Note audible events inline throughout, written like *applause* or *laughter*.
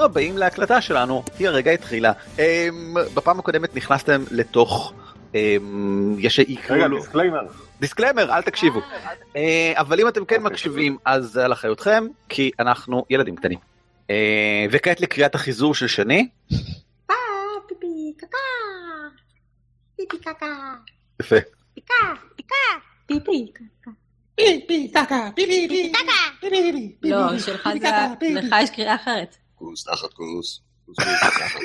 ברוכים הבאים להקלטה שלנו, היא הרגע התחילה. אמ, בפעם הקודמת נכנסתם לתוך... אמ, יש שיקראו רגע, לו... disclaimer. disclaimer, אל תקשיבו. אה, אבל אם אתם כן אוקיי. מקשיבים, אז זה על אחריותכם, כי אנחנו ילדים קטנים. אה, וכעת לקריאת החיזור של שני. פה, פיפי, קקה. פיפי, קקה. יפה. פיקה, פיקה. פיפי, קקה. פיפי, קקה, פיפי, פיפי. פיפי, פיפי. לא, שלך זה... לך יש קריאה אחרת. כוס תחת כוס. כוס *laughs* תחת.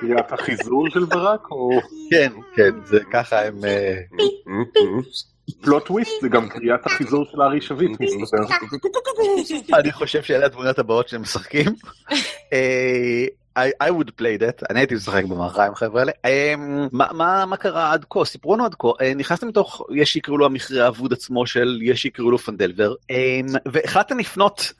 קריאת החיזור של ברק או כן, כן, זה ככה הם... אה, פלוט טוויסט זה גם קריאת החיזור של הארי שביט מסתבר. *laughs* אני חושב שאלה התמונות הבאות שהם משחקים. אה, I, would play that, אני הייתי משחק במערכה עם החבר'ה האלה. אה, מה, קרה עד כה? סיפרו לנו עד כה. אה, נכנסתם לתוך, יש שיקראו לו המכרה האבוד עצמו של, יש שיקראו לו פנדלבר, אה, והחלטתם לפנות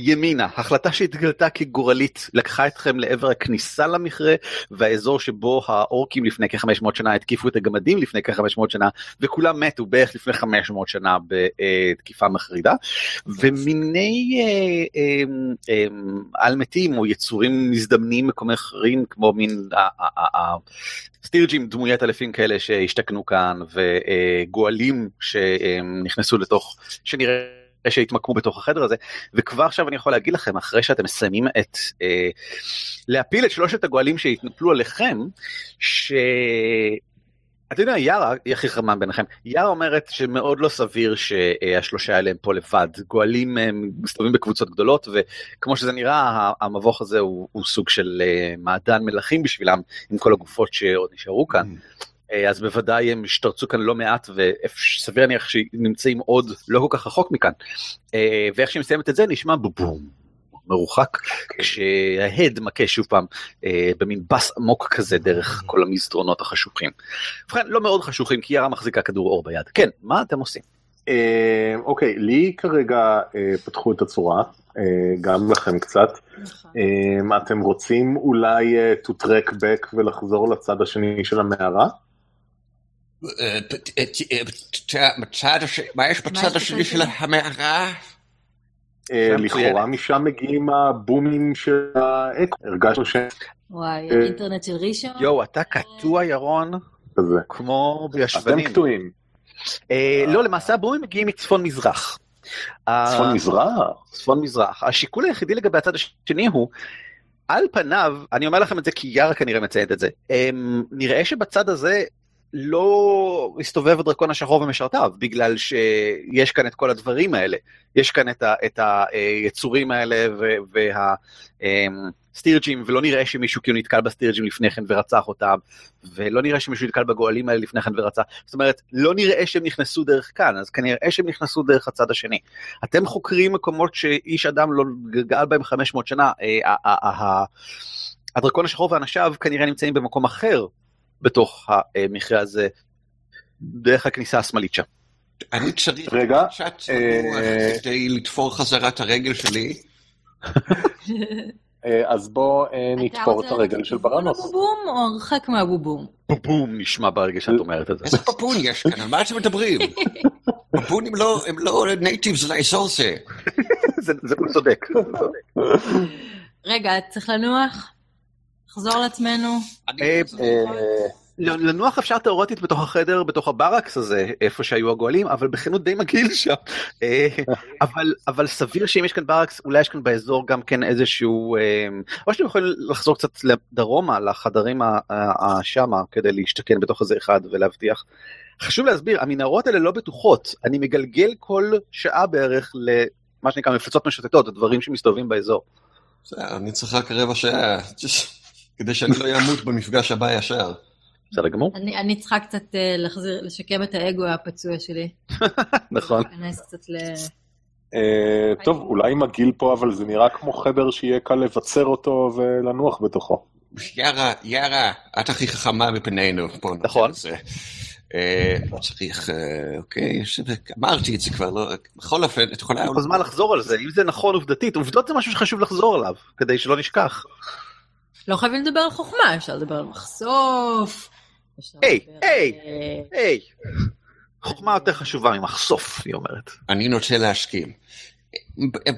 ימינה, החלטה שהתגלתה כגורלית, לקחה אתכם לעבר הכניסה למכרה והאזור שבו האורקים לפני כ-500 שנה התקיפו את הגמדים לפני כ-500 שנה, וכולם מתו בערך לפני 500 שנה בתקיפה מחרידה. ומיני אה, אה, אה, על מתים או יצורים מזדמנים מקומי אחרים כמו מין ה- ה- ה- ה- סטירג'ים דמויית אלפים כאלה שהשתכנו כאן וגואלים שנכנסו לתוך שנראה שהתמקמו בתוך החדר הזה וכבר עכשיו אני יכול להגיד לכם אחרי שאתם מסיימים את אה, להפיל את שלושת הגואלים שהתנפלו עליכם ש... אתה יודע, יארה היא הכי חכמה ביניכם. יארה אומרת שמאוד לא סביר שהשלושה האלה הם פה לבד. גואלים הם מסתובבים בקבוצות גדולות, וכמו שזה נראה, המבוך הזה הוא, הוא סוג של אה, מעדן מלכים בשבילם, עם כל הגופות שעוד נשארו כאן. אה, אז בוודאי הם השתרצו כאן לא מעט, וסביר להניח שנמצאים עוד לא כל כך רחוק מכאן. אה, ואיך שהיא מסיימת את זה, נשמע בובום. מרוחק, כשההד מכה שוב פעם אה, במין בס עמוק כזה דרך כל המסדרונות החשוכים. ובכן, לא מאוד חשוכים, כי יארה מחזיקה כדור אור ביד. כן, מה אתם עושים? אה, אוקיי, לי כרגע אה, פתחו את הצורה, אה, גם לכם קצת. נכון. אה, אתם רוצים אולי אה, to track back ולחזור לצד השני של המערה? אה, אה, אה, בצד מה יש בצד השני של? המערה? לכאורה. משם מגיעים הבומים של האקו, הרגשנו שהם וואי, אינטרנט של ראשון? יואו, אתה קטוע ירון. כמו אתם בישבנים. קטועים. אה, לא, למעשה הבומים מגיעים מצפון מזרח. צפון מזרח? צפון מזרח. השיקול היחידי לגבי הצד השני הוא, על פניו, אני אומר לכם את זה כי יארה כנראה מציינת את זה, אמ, נראה שבצד הזה לא הסתובב הדרקון השחור ומשרתיו, בגלל שיש כאן את כל הדברים האלה. יש כאן את, ה, את היצורים האלה והסטירג'ים, ולא נראה שמישהו כאילו נתקל בסטירג'ים לפני כן ורצח אותם, ולא נראה שמישהו נתקל בגואלים האלה לפני כן ורצח. זאת אומרת, לא נראה שהם נכנסו דרך כאן, אז כנראה שהם נכנסו דרך הצד השני. אתם חוקרים מקומות שאיש אדם לא גאל בהם 500 שנה, אה, הדרקון השחור ואנשיו כנראה נמצאים במקום אחר בתוך המכרה הזה, דרך הכניסה השמאלית שם. אני צריך רגע, קצת אה, כדי לתפור חזרה את הרגל שלי. אה, אז בוא אה, אתה נתפור את הרגל של לכיוון ברנוס. הבובום או הרחק מהבובום? בום נשמע ברגע שאת אומרת את זה. איזה פפון יש כאן? על מה אתם מדברים? פפונים לא- הם לא נייטיבס לאזור *laughs* זה. זה. הוא צודק. רגע, צריך לנוח? לחזור לעצמנו? אה, אה, לנוח אפשר תאורטית בתוך החדר, בתוך הברקס הזה, איפה שהיו הגואלים, אבל בכנות די מגעיל שם. אה, *laughs* אבל, אבל סביר שאם יש כאן ברקס, אולי יש כאן באזור גם כן איזשהו, או שאתם יכולים לחזור קצת דרומה לחדרים שמה, כדי להשתכן בתוך איזה אחד ולהבטיח. חשוב להסביר, המנהרות האלה לא בטוחות, אני מגלגל כל שעה בערך למה שנקרא מפלצות משוטטות, הדברים שמסתובבים באזור. אני צריך רק רבע שעה, *laughs* כדי שאני לא אמות במפגש הבא ישר. בסדר גמור? אני אני צריכה קצת אה, להחזיר, לשקם את האגו הפצוע שלי. *laughs* נכון. להיכנס קצת ל... אה, טוב, אולי מגעיל פה, אבל זה נראה כמו חדר שיהיה קל לבצר אותו ולנוח בתוכו. יארה, יארה, את הכי חכמה מפנינו. נעשה נכון. אה, לא צריך, אוקיי, אמרתי את זה כבר, לא, בכל אופן, את יכולה... כל הזמן לחזור על זה, אם זה נכון עובדתית, עובדות זה משהו שחשוב לחזור עליו, כדי שלא נשכח. לא חייבים לדבר על חוכמה, אפשר לדבר על מחשוף. היי, היי. אה, היי, חוכמה יותר חשובה ממחשוף, היא אומרת. אני נוטה להסכים.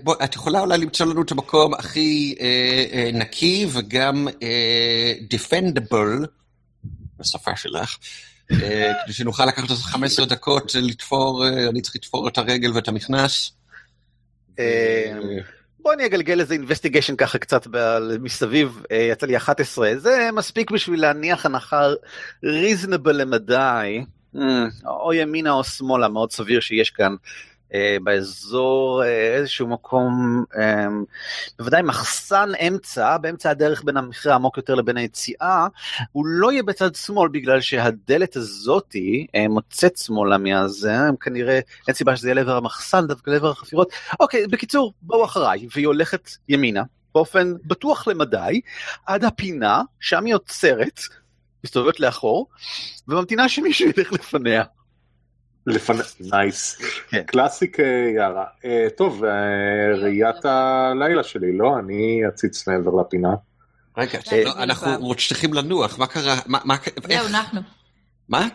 בוא, את יכולה אולי למצוא לנו את המקום הכי אה, אה, נקי וגם אה, defendable בשפה שלך, אה, כדי שנוכל לקחת איזה 15 דקות לתפור, אה, אני צריך לתפור את הרגל ואת המכנס. אה, בוא אני אגלגל איזה אינבסטיגיישן ככה קצת מסביב, אה, יצא לי 11, זה מספיק בשביל להניח הנחה ריזנבל למדי, אה, או ימינה או שמאלה, מאוד סביר שיש כאן באזור אה, איזשהו מקום, אה, בוודאי מחסן אמצע, באמצע הדרך בין המכרה העמוק יותר לבין היציאה, הוא לא יהיה בצד שמאל בגלל שהדלת הזאתי אה, מוצאת שמאלה מהזה, כנראה, אין סיבה שזה יהיה לעבר המחסן, דווקא לעבר החפירות. אוקיי, בקיצור, בואו אחריי, והיא הולכת ימינה, באופן בטוח למדי, עד הפינה, שם היא עוצרת, מסתובבת לאחור, וממתינה שמישהו ילך לפניה. לפני... nice. כן. classic אה, יארה. אה, טוב, אה, ראיית הלילה שלי, לא? אני אציץ מעבר לפינה. רגע, אה, לא, אנחנו צריכים לנוח, מה קרה? זהו? אנחנו. מה?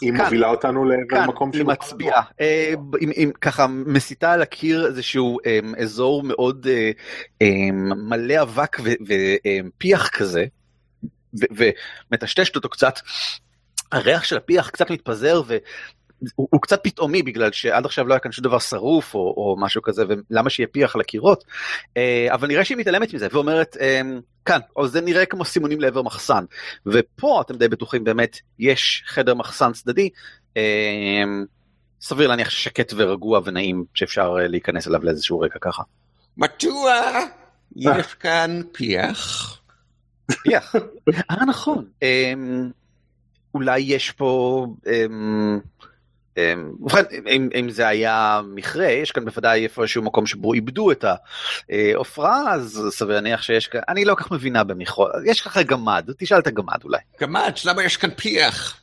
היא. מובילה אותנו לעבר כאן, מקום היא מצביעה, עם- ככה מסיתה על הקיר איזשהו אזור מאוד מלא אבק ופיח כזה, ו- ומטשטשת אותו קצת. הריח של הפיח קצת מתפזר והוא הוא קצת פתאומי בגלל שעד עכשיו לא היה כאן שום דבר שרוף או, או משהו כזה ולמה שיהיה פיח על הקירות אה, אבל נראה שהיא מתעלמת מזה ואומרת אה, כאן או זה נראה כמו סימונים לעבר מחסן ופה אתם די בטוחים באמת יש חדר מחסן צדדי אה, סביר להניח ששקט ורגוע ונעים שאפשר אה, להיכנס אליו לאיזשהו רגע ככה. מדוע יש כאן פיח? פיח. אה נכון. אמ, אולי יש פה... אמ, ובכן, אם, אם זה היה מכרה, יש כאן בוודאי איפשהו מקום שבו איבדו את העופרה, אז סביר להניח שיש כאן, אני לא כל כך מבינה במכרות, יש ככה גמד, תשאל את הגמד אולי. גמד, למה יש כאן פיח?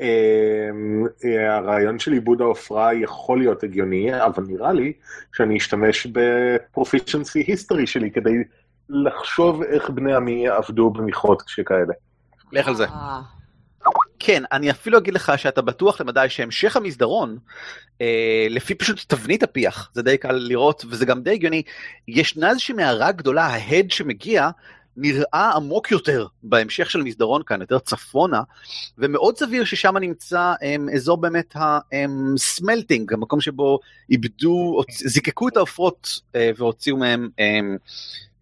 אמ, אה, הרעיון של עיבוד העופרה יכול להיות הגיוני, אבל נראה לי שאני אשתמש בפרופישנסי היסטורי שלי כדי לחשוב איך בני עמי עבדו במכרות שכאלה. לך על זה. כן, אני אפילו אגיד לך שאתה בטוח למדי שהמשך המסדרון, אה, לפי פשוט תבנית הפיח, זה די קל לראות וזה גם די הגיוני, ישנה איזושהי מערה גדולה, ההד שמגיע נראה עמוק יותר בהמשך של מסדרון כאן, יותר צפונה, ומאוד סביר ששם נמצא הם, אזור באמת הסמלטינג, המקום שבו איבדו, זיקקו את העופרות אה, והוציאו מהם הם,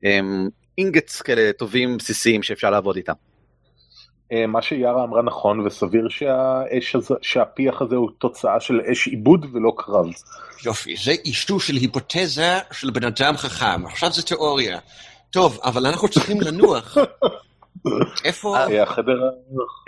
הם, אינגטס כאלה טובים בסיסיים שאפשר לעבוד איתם. אה, מה שיארה אמרה נכון, וסביר שהאש הזה, שהפיח הזה הוא תוצאה של אש עיבוד ולא קרב. יופי, זה אישטוש של היפותזה של בן אדם חכם, עכשיו זה תיאוריה. טוב, אבל אנחנו צריכים לנוח. *laughs* איפה? אה, החדר...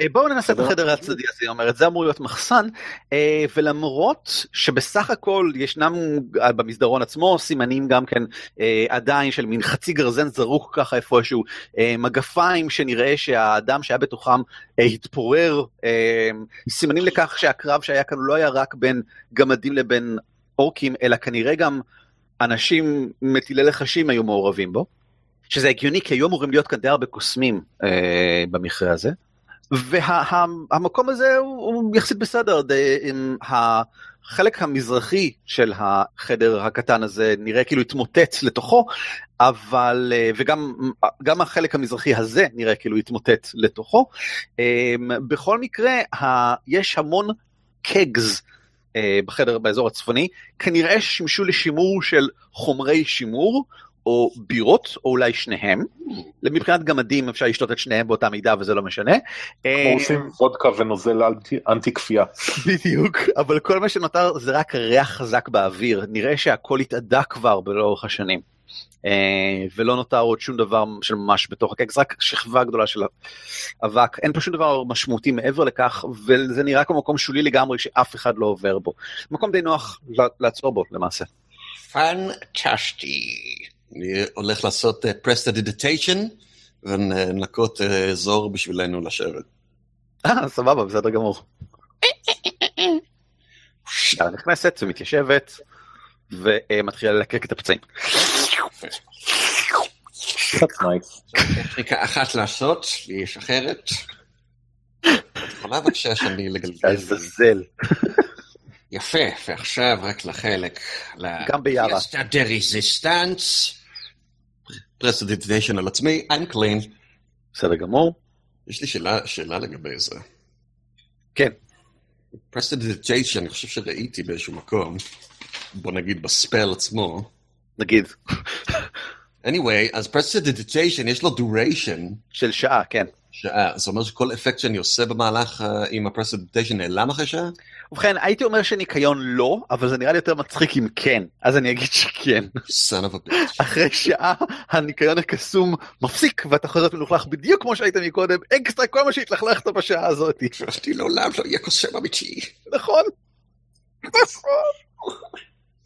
אה, בואו ננסה את. החדר הצדדי הזה, היא אומרת, זה אמור להיות מחסן, אה, ולמרות שבסך הכל ישנם אה, במסדרון עצמו סימנים גם כן אה, עדיין של מין חצי גרזן זרוק ככה איפשהו, אה, מגפיים שנראה שהאדם שהיה בתוכם אה, התפורר, אה, סימנים לכך שהקרב שהיה כאן לא היה רק בין גמדים לבין אורקים, אלא כנראה גם אנשים מטילי לחשים היו מעורבים בו. שזה הגיוני כי היו אמורים להיות כאן די הרבה קוסמים אה, במכרה הזה. והמקום הזה הוא, הוא יחסית בסדר, די, עם החלק המזרחי של החדר הקטן הזה נראה כאילו התמוטט לתוכו, אבל, אה, וגם גם החלק המזרחי הזה נראה כאילו התמוטט לתוכו. אה, בכל מקרה, ה, יש המון קגס אה, בחדר באזור הצפוני, כנראה ששימשו לשימור של חומרי שימור. או בירות, או אולי שניהם. מבחינת גמדים אפשר לשתות את שניהם באותה מידה וזה לא משנה. כמו אה, עושים וודקה ונוזל אנטי- כפייה. בדיוק, אבל כל מה שנותר זה רק ריח חזק באוויר, נראה שהכל התאדה כבר לאורך השנים. אה, ולא נותר עוד שום דבר של ממש בתוך הקקס, רק שכבה גדולה של אבק, אין פה שום דבר משמעותי מעבר לכך, וזה נראה כמו מקום שולי לגמרי שאף אחד לא עובר בו. מקום די נוח לעצור בו למעשה. פנטסטי. אני הולך לעשות prestidigitation ולנקות אה, אזור בשבילנו לשבת. אה, סבבה, בסדר גמור. יאללה, נכנסת ומתיישבת ומתחילה ללקק את הפצעים. That's nice. טכניקה אחת לעשות, לי יש אחרת. יכולה בבקשה שאני לגלגל. לעזאזל. יפה, ועכשיו רק לחלק. גם ביארה. pièce de résistance. prestidigitation על עצמי, I'm clean. בסדר גמור. יש לי שאלה, שאלה לגבי זה. כן. prestidigitation, אני חושב שראיתי באיזשהו מקום, בוא נגיד ב spell עצמו. נגיד. anyway, אז prestidigitation יש לו duration, של שעה, כן. שעה. זאת אומרת שכל אפקט שאני עושה במהלך uh, עם ה prestidigitation נעלם אחרי שעה? ובכן, הייתי אומר שניקיון לא, אבל זה נראה לי יותר מצחיק אם כן, אז אני אגיד שכן. son of a bitch. *laughs* אחרי שעה הניקיון הקסום מפסיק ואתה חוזר מלוכלך בדיוק כמו שהיית מקודם, אקסטרה כל מה שהתלכלכת בשעה הזאת. חשבתי לעולם לא יהיה קוסם אמיתי. נכון?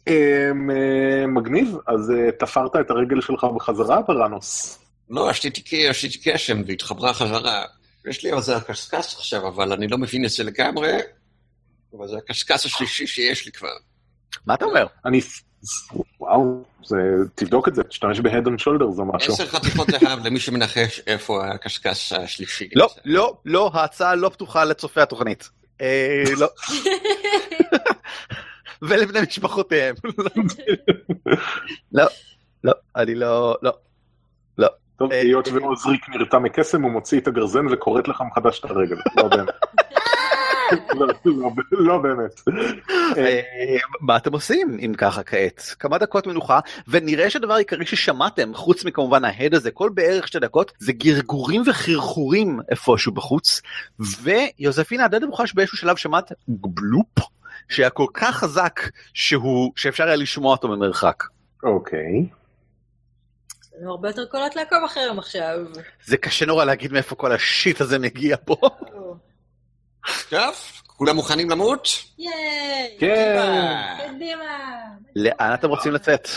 אמ, אה, מגניב, אז אה, תפרת את הרגל שלך בחזרה, וראנוס. לא, עשיתי עשיתי קשם והתחברה חזרה. יש לי על זה הקשקש עכשיו, אבל אני לא מבין את זה לגמרי. אבל זה הקשקש השלישי שיש לי כבר. מה אתה אומר? אני... וואו, זה... תבדוק את זה, תשתמש ב-Head on Shoulders או משהו. עשר חתיכות זהב למי שמנחש איפה הקשקש השלישי. לא. לא, לא, ההצעה לא פתוחה לצופי התוכנית. אה, לא. *laughs* ולבני משפחותיהם. *laughs* לא, לא, אני לא, לא. טוב, אה, היות ועוזריק נרתע מקסם, הוא מוציא את הגרזן וכורת לך מחדש את הרגל. לא באמת. *laughs* לא, באמת. אה, אה, מה אתם עושים אם ככה כעת? כמה דקות מנוחה, ונראה שהדבר העיקרי ששמעתם, חוץ מכמובן ההד הזה, כל בערך שתי דקות, זה גרגורים וחרחורים איפשהו בחוץ, ויוזפינה די נמוכה שבאיזשהו שלב שמעת בלופ, שהיה כל כך חזק שהוא, שאפשר היה לשמוע אותו ממרחק. אוקיי. יש לנו הרבה יותר קולות לעקוב אחריהם עכשיו. זה קשה נורא להגיד מאיפה כל השיט הזה מגיע פה. טוב, כולם מוכנים למות? ייי! כן. קדימה! לאן אתם רוצים לצאת?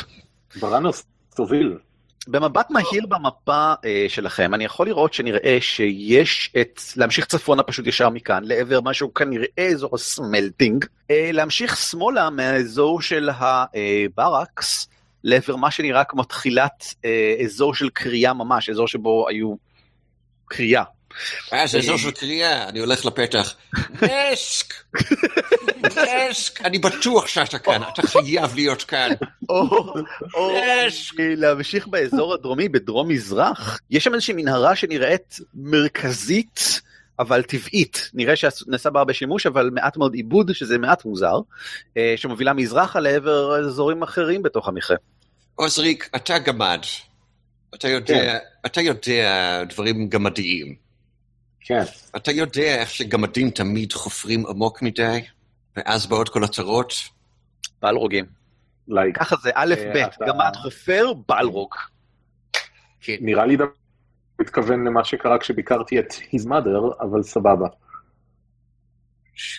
וראנוס, תוביל. במבט מהיר במפה אה, שלכם אני יכול לראות שנראה שיש את להמשיך צפונה פשוט ישר מכאן לעבר משהו כנראה אזור הסמלטינג אה, להמשיך שמאלה מהאזור של הברקס לעבר מה שנראה כמו תחילת אה, אזור של קריאה ממש אזור שבו היו קריאה. אה, זה אזור של קריאה, אני הולך לפתח. נשק! נשק! אני בטוח שאתה כאן, אתה חייב להיות כאן. או, יש. להמשיך באזור הדרומי, בדרום מזרח, יש שם איזושהי מנהרה שנראית מרכזית, אבל טבעית. נראה שנעשה בה הרבה שימוש, אבל מעט מאוד עיבוד, שזה מעט מוזר, אה, שמובילה מזרחה לעבר אזורים אחרים בתוך המכרה. עוזריק, אתה גמד. אתה יודע, אתה יודע דברים גמדיים. כן. אתה יודע איך שגמדים תמיד חופרים עמוק מדי, ואז באות כל הצרות? בלרוגים. לייק. ככה זה א' אה, ב', אתה- גמד חופר, בלרוג. כן. נראה לי דווקא מתכוון למה שקרה כשביקרתי את his mother, אבל סבבה.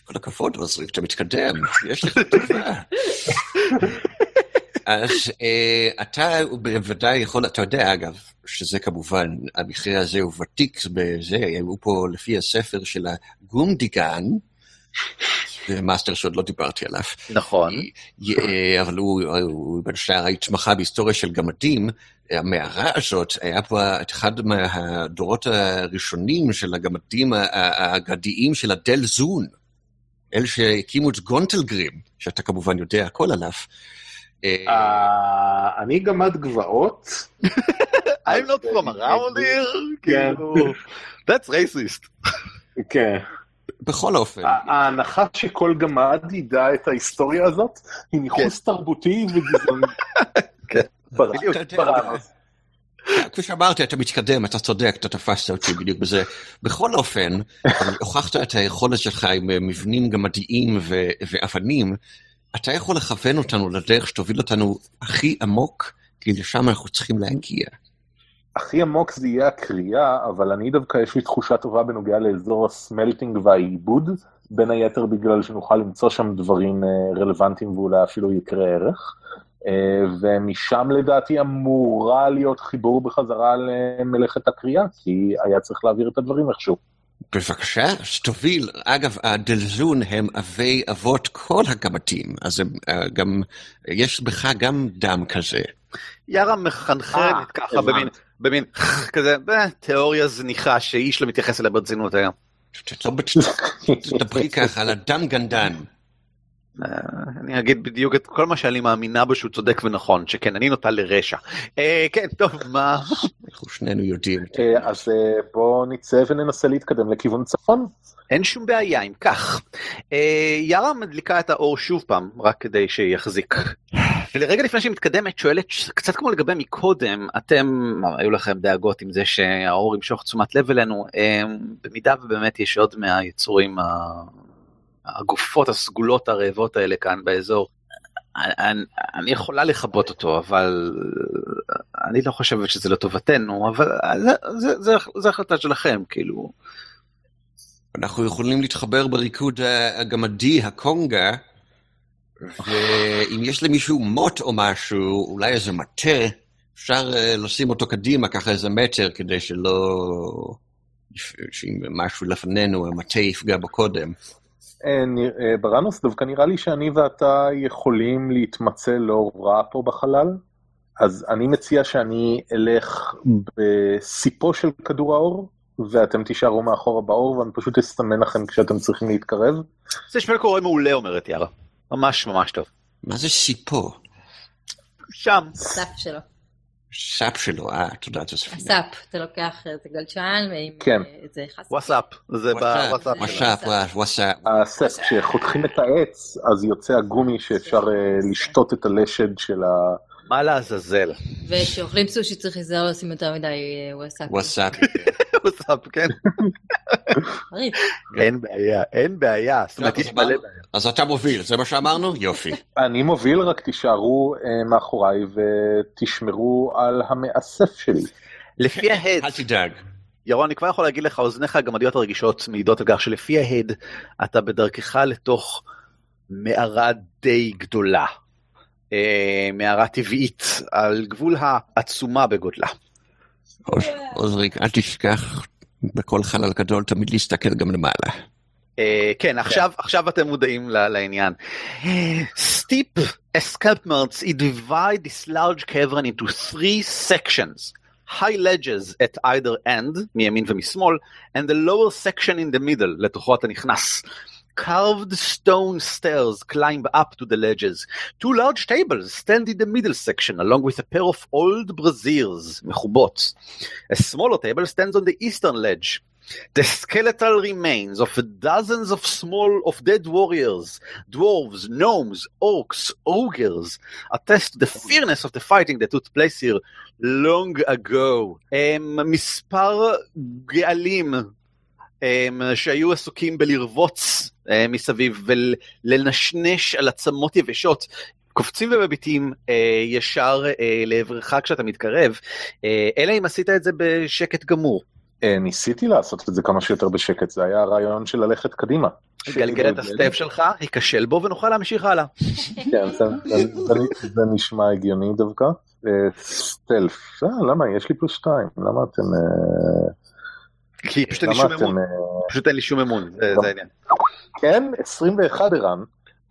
כל הכבוד, עוזריק, אתה מתקדם, יש לך תקווה. *laughs* אז אה, אתה בוודאי יכול, אתה יודע אגב, שזה כמובן, המקרה הזה הוא ותיק בזה, היו פה לפי הספר של הגומדיגן, זה מאסטר שעוד לא דיברתי עליו, נכון. אה, אבל הוא, הוא בין השאר התמחה בהיסטוריה של גמדים. המערה הזאת היה בה את אחד מהדורות הראשונים של הגמדים האגדיים של הדל זון. אלה שהקימו את גונטלגרים, שאתה כמובן יודע הכל עליו. אה, אה, אני גמד גבעות. *laughs* I'm not from around here, כן. כאילו, that's racist. כן. בכל אופן, ההנחה שכל גמד ידע את ההיסטוריה הזאת היא ניחוס תרבותי וגזעני. *laughs* כן. כפי שאמרתי, אתה מתקדם, אתה צודק, אתה תפסת אותי בדיוק בזה. בכל אופן, *laughs* הוכחת את היכולת שלך עם מבנים גמדיים ואבנים, אתה יכול לכוון אותנו לדרך שתוביל אותנו הכי עמוק, כי לשם אנחנו צריכים להגיע. הכי עמוק זה יהיה הקריאה, אבל אני דווקא יש לי תחושה טובה בנוגע לאזור הסמלטינג והעיבוד, בין היתר בגלל שנוכל למצוא שם דברים אה, רלוונטיים ואולי אפילו יקרה ערך. אה, ומשם לדעתי אמורה להיות חיבור בחזרה למלאכת הקריאה, כי היה צריך להעביר את הדברים איכשהו. בבקשה, שתוביל. אגב, הדלזון הם אבי אבות כל הגמדים, אז הם, אה, גם, יש בך גם דם כזה. יארה מחנחנת אה, ככה במין, במין כזה, "אה, תיאוריה זניחה שאיש לא מתייחס אליה ברצינות היום. לא תדברי ככה על הדם גנדן. אה, אני אגיד בדיוק את כל מה שאני מאמינה בו שהוא צודק ונכון, שכן, אני נוטה לרשע. אה, כן, טוב, מה? אנחנו שנינו יודעים. אה, אז בואו נצא וננסה להתקדם לכיוון צפון. אין שום בעיה אם כך. יארה מדליקה את האור שוב פעם, רק כדי שיחזיק. ולרגע לפני שהיא מתקדמת שואלת, קצת כמו לגבי מקודם, אתם, היו לכם דאגות עם זה שהאור ימשוך תשומת לב אלינו, במידה ובאמת יש עוד מהיצורים, הגופות הסגולות הרעבות האלה כאן באזור, אני, אני יכולה לכבות אותו, אבל אני לא חושבת שזה לטובתנו, אבל זה, החלטה שלכם, כאילו. אנחנו יכולים להתחבר בריקוד הגמדי, הקונגה, ואם יש למישהו מוט או משהו, אולי איזה מטה, אפשר אה, לשים אותו קדימה ככה איזה מטר, כדי שלא... שאם משהו לפנינו, המטה יפגע בו קודם. אה, אה, בראנוס, דווקא נראה לי שאני ואתה יכולים להתמצא לא רע פה בחלל, אז אני מציע שאני אלך בסיפו של כדור האור, ואתם תישארו מאחורה באור, ואני פשוט אסמן לכם כשאתם צריכים להתקרב. זה נשמע קורה מעולה אומרת יארה. ממש ממש טוב. מה זה סיפו? שם. הסאפ שלו. סאפ שלו, אה, תודה, תוספי. הסאפ, אתה לוקח את הגלשן ועם כן. אה, את זה חסה. וואטסאפ. זה בוואטסאפ. וואטסאפ, וואטסאפ. הסף, כשחותכים את העץ, אז יוצא הגומי שאפשר אה, לשתות את הלשד של ה... מה לעזאזל. וכשאוכלים סושי צריך להיזהר לשים יותר מדי אה, וואטסאפ. וואטסאפ. *laughs* וואטסאפ, כן. אין בעיה, אין בעיה. זאת אומרת, יש מלא בעיה. אז אתה מוביל, זה מה שאמרנו? יופי. אני מוביל, רק תישארו אה, מאחוריי ותשמרו על המאסף שלי. לפי ההד, אל תדאג. ירון, אני כבר יכול להגיד לך, אוזניך הגמדיות הרגישות מעידות על כך שלפי ההד, אתה בדרכך לתוך מערה די גדולה. אה, מערה טבעית, על גבול העצומה בגודלה. עוז- עוזריק, אל תשכח בכל חלל גדול תמיד להסתכל גם למעלה. אה, כן, עכשיו, עכשיו אתם מודעים לעניין. Steep escarpments divide this large cavern into three sections. high ledges at either end, מימין ומשמאל, and the lower section in the middle, לתוכו אתה נכנס. Carved stone stairs climb up to the ledges. Two large tables stand in the middle section, along with a pair of old braziers, מחובות. A smaller table stands on the eastern ledge. The skeletal remains of dozens of small of dead warriors, dwarves, gnomes, orcs, ogres, attest to the fierceness of the fighting that took place here long ago. Um, מספר גאלים um, שהיו עסוקים בלרבוץ um, מסביב ולנשנש על עצמות יבשות. קופצים ומביטים uh, ישר uh, לעברך כשאתה מתקרב, uh, אלא אם עשית את זה בשקט גמור. אה, ניסיתי לעשות את זה כמה שיותר בשקט, זה היה הרעיון של ללכת קדימה. גלגל את הסטף *laughs* שלך, ייכשל בו ונוכל להמשיך הלאה. כן, זה, זה, זה, זה נשמע הגיוני דווקא. אה, סטלף, אה, למה? יש לי פלוס שתיים, למה אתם... כי פשוט אין לי שום. אמון, אה, פשוט אין לי שום אמון, זה העניין. כן, 21 ערן.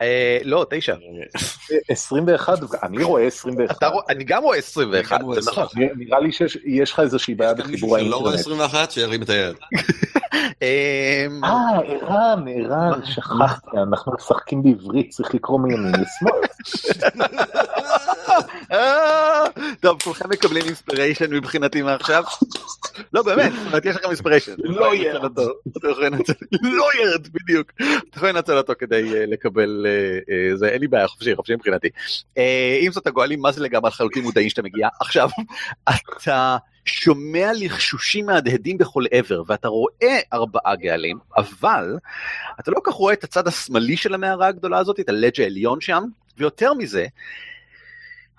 אה, לא, תשע. אה, 21, אני רואה 21. אתה רואה- אני גם רואה 21, אני גם רואה זה נכון. נראה לי שיש לך איזושהי בעיה בחיבור שלא רואה האינטרנט. 21, שירים את היד. *laughs* אמ, אה, ערן, ערן, שכחתי, אנחנו משחקים בעברית, צריך לקרוא מימין לשמאל. *laughs* אה, טוב, כולכם מקבלים אינספיריישן מבחינתי מעכשיו? לא, באמת, זאת אומרת, יש לכם אינספיריישן. לא ירד. לא ירד, בדיוק. אתם יכולים לנצל אותו כדי אה, לקבל, אה, זה אין לי בעיה, חופשי, חופשי מבחינתי. אם זאת הגואלים, מה זה לגמרי לחלוטין מודעים שאתה מגיע. עכשיו, אתה שומע לחשושים מהדהדים בכל עבר, ואתה רואה ארבעה גאלים, אבל אתה לא כך רואה את הצד השמאלי של המערה הגדולה הזאת, את הלג' העליון שם, ויותר מזה,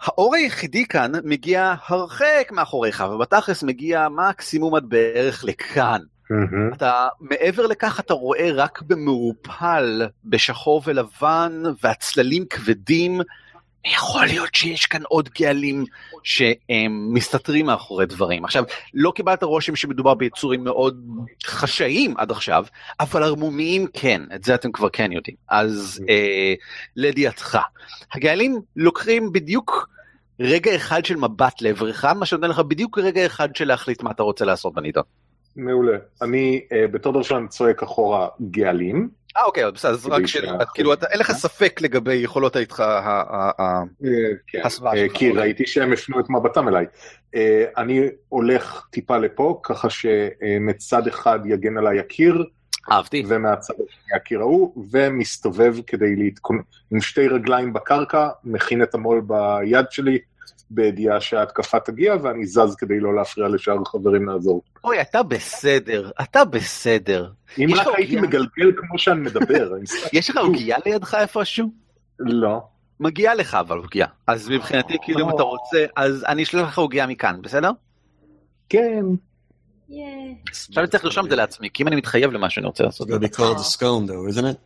האור היחידי כאן מגיע הרחק מאחוריך, ובתכלס מגיע מקסימום עד בערך לכאן. אתה, מעבר לכך אתה רואה רק במעורפל, בשחור ולבן, והצללים כבדים. יכול להיות שיש כאן עוד גאלים שמסתתרים מאחורי דברים. עכשיו, לא קיבלת רושם שמדובר ביצורים מאוד חשאיים עד עכשיו, אבל ערמומיים כן, את זה אתם כבר כן יודעים. אז אה, לידיעתך, הגאלים לוקחים בדיוק רגע אחד של מבט לעברך, מה שנותן לך בדיוק רגע אחד של להחליט מה אתה רוצה לעשות בנידון. מעולה. אני אה, בתור דרשן צועק אחורה גאלים, אה אוקיי בסדר אז רק שאלה כאילו אין לך ספק לגבי יכולות היתך ה- ה- ה- אה, כן, הסוואה אה, שלך. כי ראיתי שהם הפנו את מבטם אליי. אה, אני הולך טיפה לפה, ככה שמצד אחד יגן עליי הקיר, אהבתי ומהצד השני הקיר ההוא, ומסתובב כדי להתכונן, עם שתי רגליים בקרקע, מכין את המו"ל ביד שלי, בידיעה שההתקפה תגיע, ואני זז כדי לא להפריע לשאר החברים לעזור. אוי אתה בסדר אתה בסדר אם יש רק לך הייתי עוגיה? מגלגל כמו שאני מדבר, יש לך עוגיה לידך איפשהו? לא. מגיעה לך אבל עוגיה אז מבחינתי כאילו אם אתה רוצה אז אני אשלח לך עוגיה מכאן בסדר? כן. עכשיו אני צריך לרשום את זה לעצמי כי אם אני מתחייב למה שאני רוצה לעשות. called a scone though, isn't it?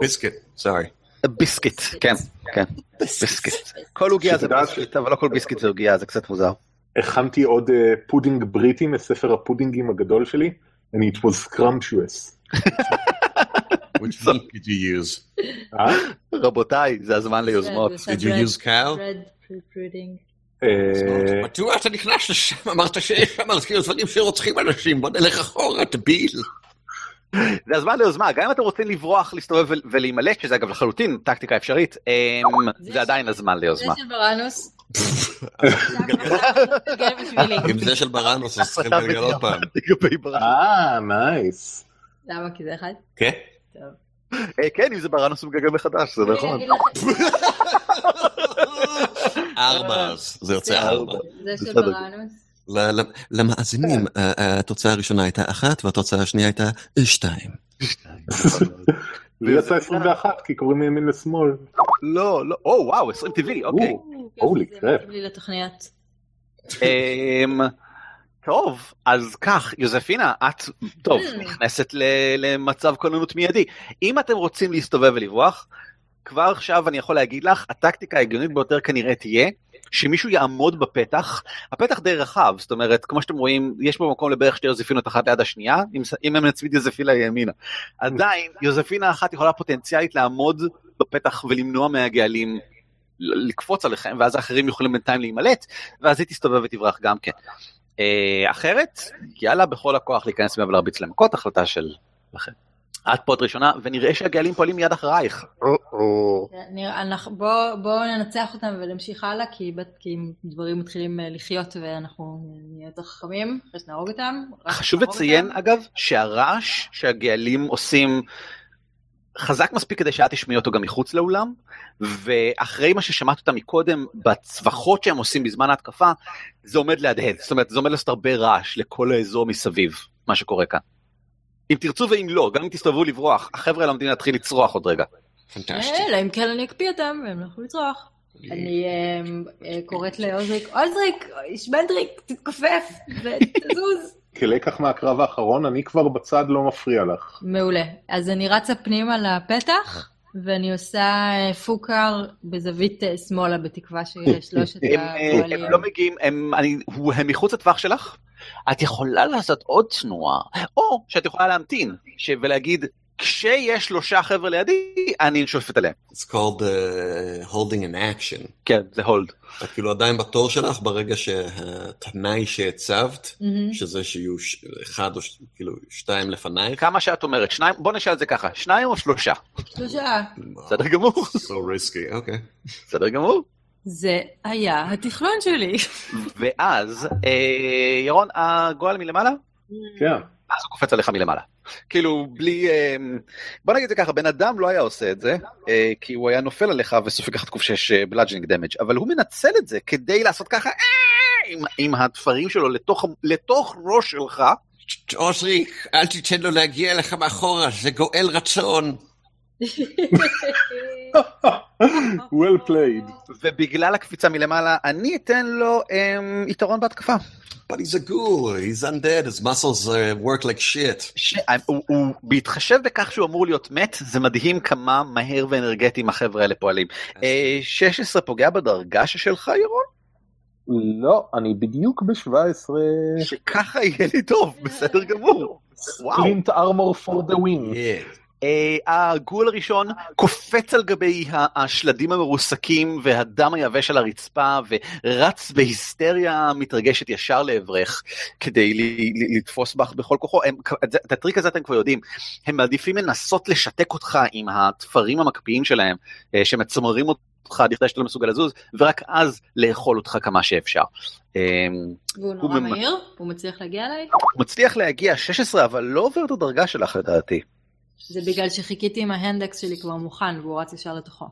Biscuit, sorry. ביסקיט כן כן ביסקיט כל עוגיה זה ביסקיט אבל לא כל ביסקיט זה עוגיה זה קצת מוזר. הכנתי עוד אה, פודינג בריטי מספר הפודינגים הגדול שלי, and it was scrumptious. Which meat did you use? אה? רבותיי זה הזמן ליוזמות. Did you use cow? מדוע אתה נכנס לשם? אמרת שיש שם כאילו דברים שרוצחים אנשים, בוא נלך אחורה, דביל. זה הזמן ליוזמה גם אם אתם רוצים לברוח להסתובב ול- ולהימלט שזה אגב לחלוטין טקטיקה אפשרית אמ, זה עדיין הזמן זה ליוזמה. של בראנוס. גל בשבילי. עם זה של בראנוס, אז צריכים לגלות עוד פעם. ברנוס. אה, nice. למה? כי זה אחד? כן? אה, כן אם זה ברנוס הוא מגגל מחדש זה נכון. ארבע אז, זה יוצא ארבע. זה של בסדר. למאזינים, אה, אה, התוצאה הראשונה הייתה אחת והתוצאה השנייה הייתה שתיים. לי יצא 21 כי קוראים מימין לשמאל. לא לא או וואו 20 טבעי אוקיי. הולי זה קרפ. לתוכניות. אמ, טוב אז כך יוזפינה את טוב Mm. נכנסת למצב כוננות מיידי אם אתם רוצים להסתובב ולברוח כבר עכשיו אני יכול להגיד לך הטקטיקה ההגיונית ביותר כנראה תהיה שמישהו יעמוד בפתח הפתח די רחב זאת אומרת כמו שאתם רואים יש פה מקום לבערך שתי יוזפינות אחת ליד השנייה אם, אם הם נצמיד יוזפינה ימינה עדיין יוזפינה אחת יכולה פוטנציאלית לעמוד בפתח ולמנוע מהגאלים לקפוץ עליכם ואז האחרים יכולים בינתיים להימלט ואז היא תסתובב ותברח גם כן. אה, אחרת יאללה בכל הכוח להיכנס ממנו ולהרביץ להם מכות החלטה של. את פה את ראשונה ונראה שהגאלים פועלים מיד אחרייך. בואו ננצח אותם ונמשיך הלאה כי אם דברים מתחילים אה, לחיות ואנחנו נהיה יותר חכמים אחרי שנהרוג אותם. חשוב לציין. אגב שהרעש שהגאלים עושים חזק מספיק כדי שאת תשמעי אותו גם מחוץ לאולם ואחרי מה ששמעת אותם מקודם בצווחות שהם עושים בזמן ההתקפה זה עומד להדהד זאת אומרת זה עומד לעשות הרבה רעש לכל האזור מסביב מה שקורה כאן. אם תרצו ואם לא גם אם תסתובבו לברוח החבר'ה האלה עומדים להתחיל לצרוח עוד רגע. פנטסטי. אלא אם כן אני אקפיא אותם והם לא יכולים לצרוח. אני אה, אה, קוראת לעוזריק, עוזריק, שמנדריק, תתכופף ותזוז. *laughs* כלקח מהקרב האחרון, אני כבר בצד לא מפריע לך. מעולה. אז אני רצה פנימה לפתח, ואני עושה אה, פוקר בזווית שמאלה, בתקווה הם, אה, הפועלים... הם לא מגיעים, הם, אני, הוא- הם מחוץ לטווח שלך? את יכולה לעשות עוד תנועה, או שאת יכולה להמתין ש... ולהגיד, כשיש שלושה חבר'ה לידי, אני שופט עליהם. It's called uh, holding an action. כן, זה הולד. את כאילו עדיין בתור שלך ברגע שהתנאי שהצבת, מהמם. שזה שיהיו ש- אחד או ש- כאילו שתיים לפנייך. כמה שאת אומרת, שניים, בוא נשאל את זה ככה, שניים או שלושה? שלושה. בסדר גמור, So risky, אוקיי. בסדר גמור. זה היה התכנון שלי. ואז, אה, ירון, הגועל מלמעלה? כן. אז הוא קופץ עליך מלמעלה. כאילו, בלי... אה, בוא נגיד את זה ככה, בן אדם לא היה עושה את זה, אה, כי הוא היה נופל עליך וסופג לך תקוף 6 bludgeoning damage, אבל הוא מנצל את זה כדי לעשות ככה, אה, עם, עם הטפרים שלו לתוך, לתוך ראש שלך, עוזריק, אל תיתן לו להגיע אליך מאחורה, זה גואל רצון. *laughs* well played. ובגלל הקפיצה מלמעלה, אני אתן לו אה, יתרון בהתקפה. But he's a ghoul, he's undead, his muscles uh, work like shit. ש... הוא, הוא, בהתחשב בכך שהוא אמור להיות מת, זה מדהים כמה מהר ואנרגטיים החבר'ה האלה פועלים. אה, 16 פוגע בדרגה שלך, ירון? לא, אני בדיוק ב-17. שככה יהיה לי טוב, בסדר גמור. וואו. ספלינט ארמור פור דה ווין. אה, הגול הראשון קופץ על גבי השלדים המרוסקים והדם היבש על הרצפה ורץ בהיסטריה מתרגשת ישר לעברך כדי לתפוס בך בכל כוחו. הם, את הטריק הזה אתם כבר יודעים, הם מעדיפים לנסות לשתק אותך עם התפרים המקפיאים שלהם אה, שמצמרים אותך לכדי שאתה לא מסוגל לזוז ורק אז לאכול אותך כמה שאפשר. אה, והוא הוא נורא ממ- מהיר? הוא מצליח להגיע אליי? הוא מצליח להגיע 16 אבל לא עובר את הדרגה שלך לדעתי. זה בגלל שחיכיתי עם ההנדקס שלי כבר מוכן והוא רץ ישר לתוכו.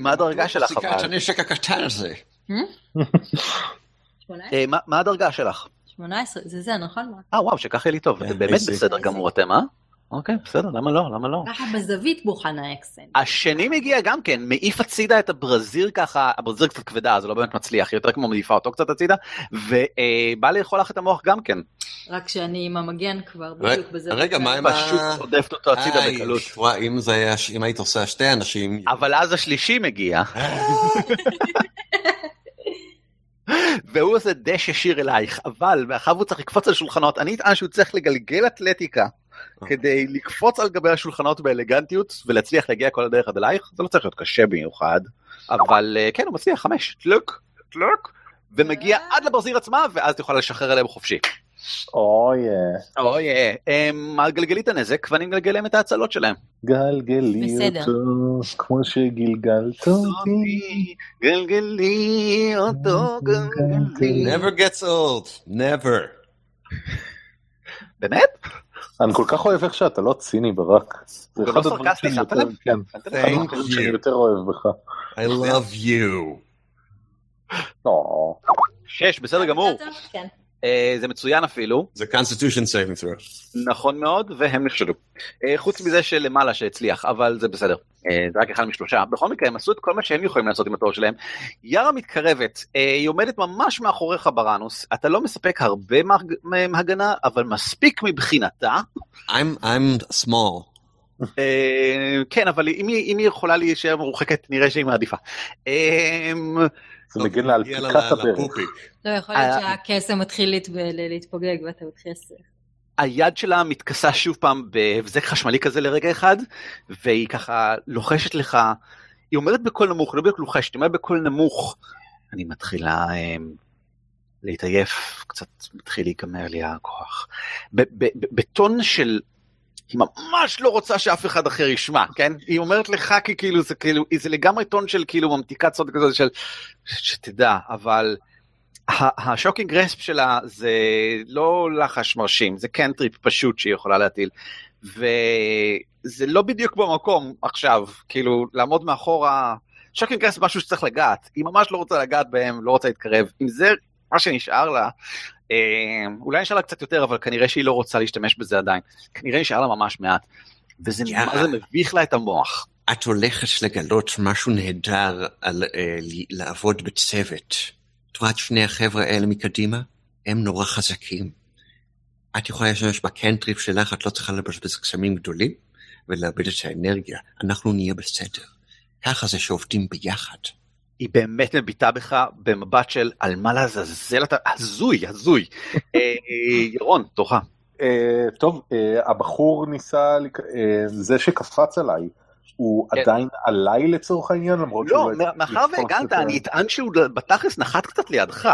מה הדרגה שלך אבל? הנשק הקטן הזה. 18? מה- מה הדרגה שלך? 18, זה זה, נכון? אה וואו שכך יהיה לי טוב, כן, באמת בסדר גמור אתם אה? אוקיי בסדר למה לא למה לא. ככה בזווית מוכן האקסנט. השני מגיע גם כן מעיף הצידה את הברזיר ככה הברזיר קצת כבדה זה לא באמת מצליח יותר כמו מעיפה אותו קצת הצידה ובא לאכול לך את המוח גם כן רק שאני עם המגן כבר ר- בדיוק בזווית. רגע, מה עם ה- פשוט עודפת אותו הצידה איי, בקלות. וואי, אם זה היה, אם היית עושה שתי אנשים... אבל אז השלישי מגיע *laughs* והוא עושה דש ישיר אלייך אבל מאחר והוא צריך לקפוץ על שולחנות אני אטען שהוא צריך לגלגל אתלטיקה כדי לקפוץ על גבי השולחנות באלגנטיות ולהצליח להגיע כל הדרך עד אלייך זה לא צריך להיות קשה במיוחד אבל אה, כן הוא מצליח חמש טלוק טלוק ומגיע עד לברזיר עצמה ואז תוכל לשחרר עליהם חופשי. אוי, אוי גלגלי את הנזק ואני מגלגל להם את ההצלות שלהם. גלגלי. אותו כמו שגלגלת אותי. גלגלי אותו גלגלי. never gets old, never. באמת? אני כל כך אוהב איך שאתה לא ציני ברק. זה אחד לא הדברים שאני יותר- לב? כן, אחד? Thank הדברים שאני. יותר אוהב בך. I love you. לא. שש בסדר גמור כן. אה, זה מצוין אפילו זה constitution saving throw. נכון מאוד והם נכשלו אה, חוץ מזה שלמעלה שהצליח אבל זה בסדר זה רק אחד משלושה בכל מקרה הם עשו את כל מה שהם יכולים לעשות עם התור שלהם יארה מתקרבת אה, היא עומדת ממש מאחוריך בראנוס אתה לא מספק הרבה מהג- מהגנה אבל מספיק מבחינתה I'm, I'm small. אה, כן אבל אם היא אם היא יכולה להישאר מרוחקת נראה שהיא מעדיפה. אה, זה מגן לה על פיקת הברך. לא, יכול להיות אה, שהקסם מתחיל להת- להתפוגג ואתה מתחיל... היד שלה מתכסה שוב פעם בהבזק חשמלי כזה לרגע אחד, והיא ככה לוחשת לך, היא אומרת בקול נמוך, לא בדיוק לוחשת, היא אומרת בקול נמוך, אני מתחילה אה, להתעייף, קצת מתחיל להיגמר לי הכוח. בטון של, היא ממש לא רוצה שאף אחד אחר ישמע, כן? היא אומרת לך כי כאילו זה כאילו, זה לגמרי טון של כאילו ממתיקת סוד כזה של, שתדע, אבל ה shocking grasp שלה זה לא לחש מרשים, זה cantrip פשוט שהיא יכולה להטיל. וזה לא בדיוק במקום עכשיו, כאילו לעמוד מאחורה, shocking grasp משהו שצריך לגעת, היא ממש לא רוצה לגעת בהם, לא רוצה להתקרב. אם זה מה שנשאר לה, אה, אולי נשאר לה קצת יותר, אבל כנראה שהיא לא רוצה להשתמש בזה עדיין. כנראה נשאר לה ממש מעט. וזה. מה זה מביך לה את המוח. את הולכת לגלות משהו נהדר על ל- לעבוד בצוות. את שני החבר'ה האלה מקדימה? הם נורא חזקים. את יכולה להשתמש ב cantrip שלך, את לא צריכה לבזבז קסמים גדולים ולאבד את האנרגיה. אנחנו נהיה בסדר. ככה זה שעובדים ביחד. היא באמת מביטה בך במבט של על מה לעזאזל אתה, הזוי, הזוי. *laughs* אה, ירון, תורך. אה, טוב, אה, הבחור ניסה, זה שקפץ עליי, הוא כן. עדיין עליי לצורך העניין, למרות לא, שהוא הצליח מאחר לתפוס והגנת, אני אטען שהוא בתכלס נחת קצת לידך.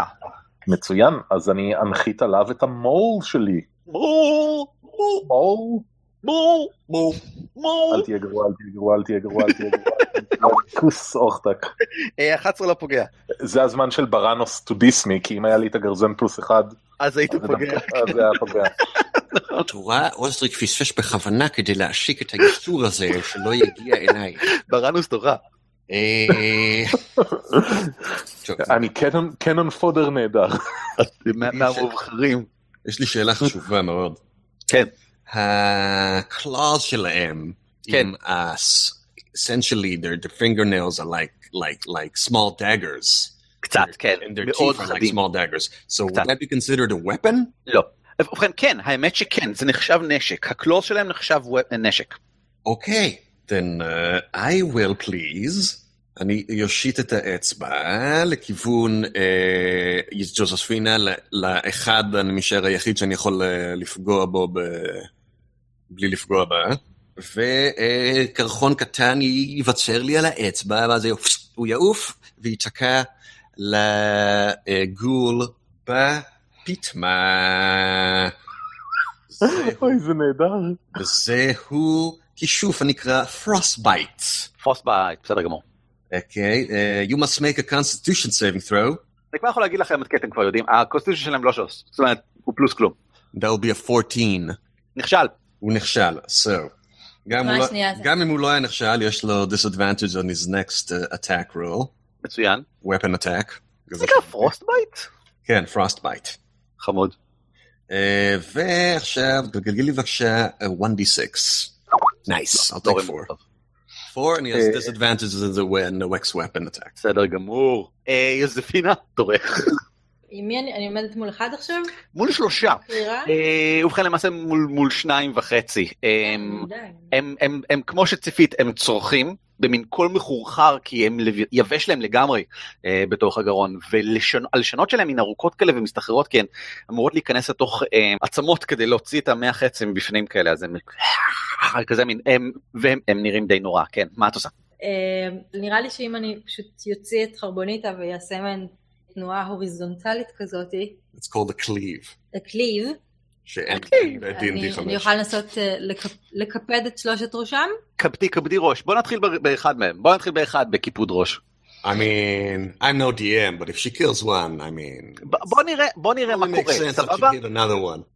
מצוין, אז אני אנחית עליו את המול שלי. מו, מו, מול? מו, מו, מו. אל תהיה גרוע, אל תהיה גרוע, אל תהיה גרוע, אל תהיה גרוע. כוס אוכטק. אה, 11 לא פוגע. זה הזמן של בראנוס טו דיסמי, כי אם היה לי את הגרזן פלוס אחד, אז היית פוגע. אז זה היה פוגע. *laughs* את רואה, אוזריק פספס בכוונה כדי להשיק את הייצור הזה שלא יגיע אליי. בראנוס תורך. אה, אני קנון- פודר נהדר. *laughs* מה- מהמובחרים. יש לי שאלה חשובה מאוד. כן. הקלאז שלהם, כן. essentially their, their fingernails are like, like, like small daggers. קצת, כן. And their מאוד teeth are like חדים. small daggers. So קצת. would that be considered a weapon? לא. ובכן, כן, האמת שכן, זה נחשב נשק. הקלוז שלהם נחשב נשק. אוקיי, then uh, I will please. אני אושיט את האצבע לכיוון אה, ג'וזפינה, ל- לאחד הנמשר היחיד שאני יכול אה, לפגוע בו ב... בלי לפגוע בה, וקרחון קטן ייווצר לי על האצבע, ואז הוא יעוף וייתקע לגול בפיטמה. אוי, זה נהדר. וזהו כישוף הנקרא Frostbite. frostbite, בסדר גמור. אוקיי, uh, you must make a constitution saving throw. אני כבר יכול להגיד לכם, כי אתם כבר יודעים, ה constitution שלהם לא שוס. זאת אומרת, הוא פלוס כלום. That will be a 14. נכשל. הוא נכשל, so. גם, מה הוא לא? גם אם הוא לא היה נכשל, יש לו disadvantage on his next uh, attack roll, מצוין. weapon attack. זה נקרא frostbite? כן, frostbite. חמוד. אה, ועכשיו, תגלגל לי בבקשה אה, 1d6. Nice, I'll לא take רואים 4. טוב. 4 and he has אה, disadvantages in the when the wax weapon attack. בסדר גמור. אה, יוזפינה, תורך. עם מי אני אני עומדת מול אחד עכשיו? מול שלושה. בחירה? אה, ובכן למעשה מול מול שניים וחצי. אה, די. הם, הם, הם כמו שציפית, הם צורכים במין קול מחורחר, כי הם יבש להם לגמרי אה, בתוך הגרון, והלשונות שלהם הן ארוכות כאלה ומסתחררות, כי הן אמורות להיכנס לתוך אה, עצמות כדי להוציא את המח עצם מבפנים כאלה, אז הם כזה מין, הם, והם הם נראים די נורא, כן, מה את עושה? אה, נראה לי שאם אני פשוט יוציא את חרבוניטה ויעשה מהן תנועה הוריזונטלית כזאתי, It's called a cleave. לקליב, שאין. ב-D&D אני 5. אני אוכל לנסות אה, לקפ- לקפד את שלושת ראשם? כבדי כבדי ראש, בוא נתחיל באחד מהם, בוא נתחיל באחד בקיפוד ראש. I mean, I'm no DM, but if she kills one, I mean... בוא נראה, בוא נראה מה it makes קורה, סבבה?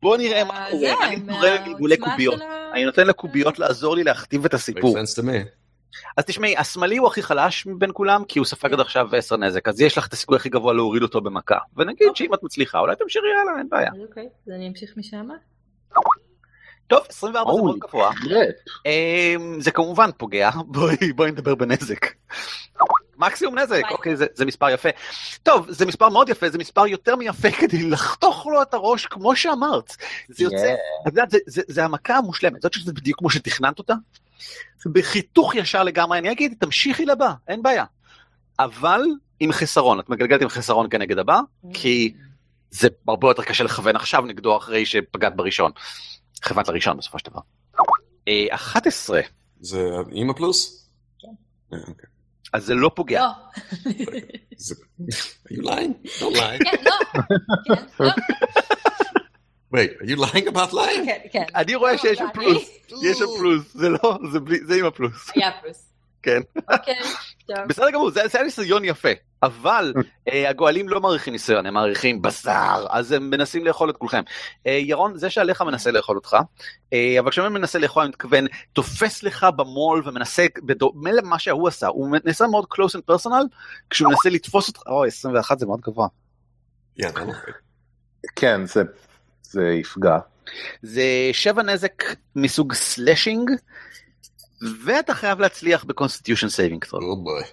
בוא נראה מה אה, קורה, אני קורא מהעוצמה קוביות, אני נותן לקוביות לעזור לי להכתיב את הסיפור. אז תשמעי, השמאלי הוא הכי חלש מבין כולם, כי הוא ספג עד עכשיו 10 נזק, אז יש לך את הסיכוי הכי גבוה להוריד אותו במכה. ונגיד אוקיי. שאם את מצליחה, אולי תמשיכי הלאה, אין בעיה. אוקיי, אז אני אמשיך משם. טוב, 24 זה. מאוד גבוה. אמ, זה כמובן פוגע, *laughs* בואי בואי נדבר בנזק. מקסימום נזק. אוקיי, זה, זה מספר יפה. טוב, זה מספר מאוד יפה, זה מספר יותר מיפה *laughs* כדי לחתוך לו את הראש כמו שאמרת. זה יוצא, את יודעת, זה, זה, זה המכה המושלמת, זאת שזה בדיוק כמו שתכננת אותה. בחיתוך ישר לגמרי, אני אגיד, תמשיכי לבא, אין בעיה. אבל עם חסרון, את מגלגלת עם חסרון כנגד הבא, כי זה הרבה יותר קשה לכוון עכשיו נגדו אחרי שפגעת בראשון. כוונת לראשון בסופו של דבר. אה, 11, זה אימא פלוס? כן. אה, אוקיי. אז זה לא פוגע. לא. זה- Are you lying? Don't lie. כן, לא. Wait, are you lying about lying? כן, כן. אני רואה שיש שם פלוס, יש שם פלוס, זה לא, זה בלי, זה עם הפלוס, היה פלוס. כן. אוקיי, טוב. בסדר גמור, זה זה היה ניסיון יפה, אבל *laughs* אה, הגואלים לא מעריכים ניסיון, הם מעריכים בשר, אז הם מנסים לאכול את כולכם. אה, ירון, זה שעליך מנסה לאכול אותך, אה, אבל כשאני מנסה לאכול, אני מתכוון, תופס לך במול ומנסה, בדומה למה שההוא עשה, הוא נעשה מאוד close and personal, כשהוא מנסה לתפוס אותך, אוי, 21 זה מאוד גבוה. Good. כן, זה, זה יפגע. זה שבע נזק מסוג slashing, ואתה חייב להצליח ב constitution saving throw. Oh boy.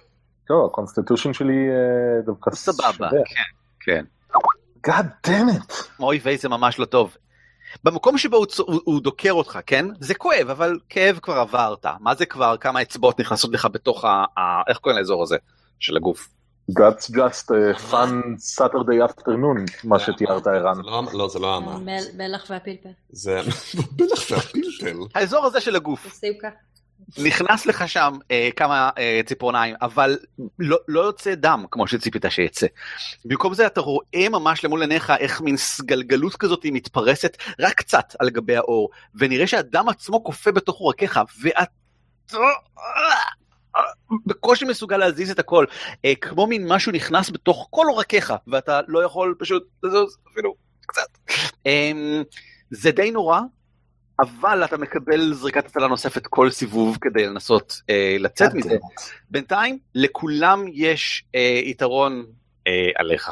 טוב, ה constitution שלי אה, דווקא סבבה, שווה. כן, כן. God damn it. אוי ויי זה ממש לא טוב. במקום שבו הוא, צ- הוא, הוא דוקר אותך, כן? זה כואב, אבל כאב כבר עברת. מה זה כבר? כמה אצבעות נכנסות לך בתוך ה... ה איך קוראים לאזור הזה? של הגוף. That's just a fun Saturday afternoon, מה שתיארת ערן. לא- לא, זה לא אמר. מל- מלח והפלפל. זה *laughs* בטח והפלפל. האזור הזה של הגוף. נכנס לך שם אה, כמה אה, ציפורניים, אבל לא, לא יוצא דם כמו שציפית שיצא. במקום זה אתה רואה ממש למול עיניך איך מין סגלגלות כזאת היא מתפרסת רק קצת על גבי האור, ונראה שהדם עצמו קופא בתוך עורקיך, ואת... בקושי מסוגל להזיז את הכל, אה, כמו מין משהו נכנס בתוך כל עורקיך, ואתה לא יכול פשוט לזוז אפילו קצת. אה, זה די נורא, אבל אתה מקבל זריקת הצלה נוספת כל סיבוב כדי לנסות אה, לצאת מזה. בינתיים לכולם יש אה, יתרון אה, עליך.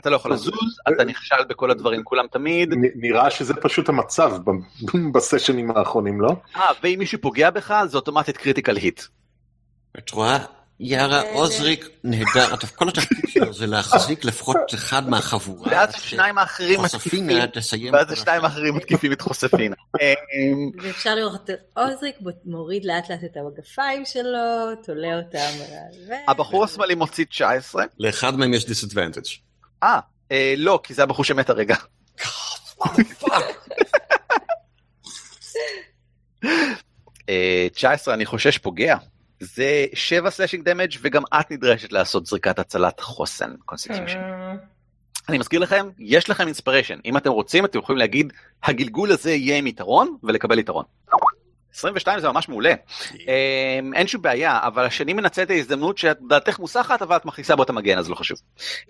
אתה לא יכול לזוז, אתה נכשל בכל הדברים, כולם תמיד. נראה שזה פשוט המצב *laughs* בסשנים האחרונים, לא? אה, ואם מישהו פוגע בך זה אוטומטית critical hit. את רואה? יארה עוזריק נהדר, אתה- כל התפקיד שלו זה להחזיק לפחות אחד מהחבורה. ואז השניים האחרים מתקיפים. ואז השניים. האחרים מתקיפים את יוזפינה. אה, ואפשר לראות את עוזריק מוריד לאט לאט את המגפיים שלו, תולה אותם. הבחור השמאלי מוציא 19. לאחד מהם יש disadvantage. אה, אה, לא, כי זה הבחור שמת הרגע. אה, 19 אני חושש פוגע. זה 7 slashing damage וגם את נדרשת לעשות זריקת הצלת חוסן constitution. אני מזכיר לכם, יש לכם inspiration, אם אתם רוצים אתם יכולים להגיד הגלגול הזה יהיה עם יתרון ולקבל יתרון. 22 זה ממש מעולה, אמ, אין שום בעיה, אבל השני מנצל את ההזדמנות שדעתך מוסחת אבל את מכניסה בו את המגן אז לא חשוב.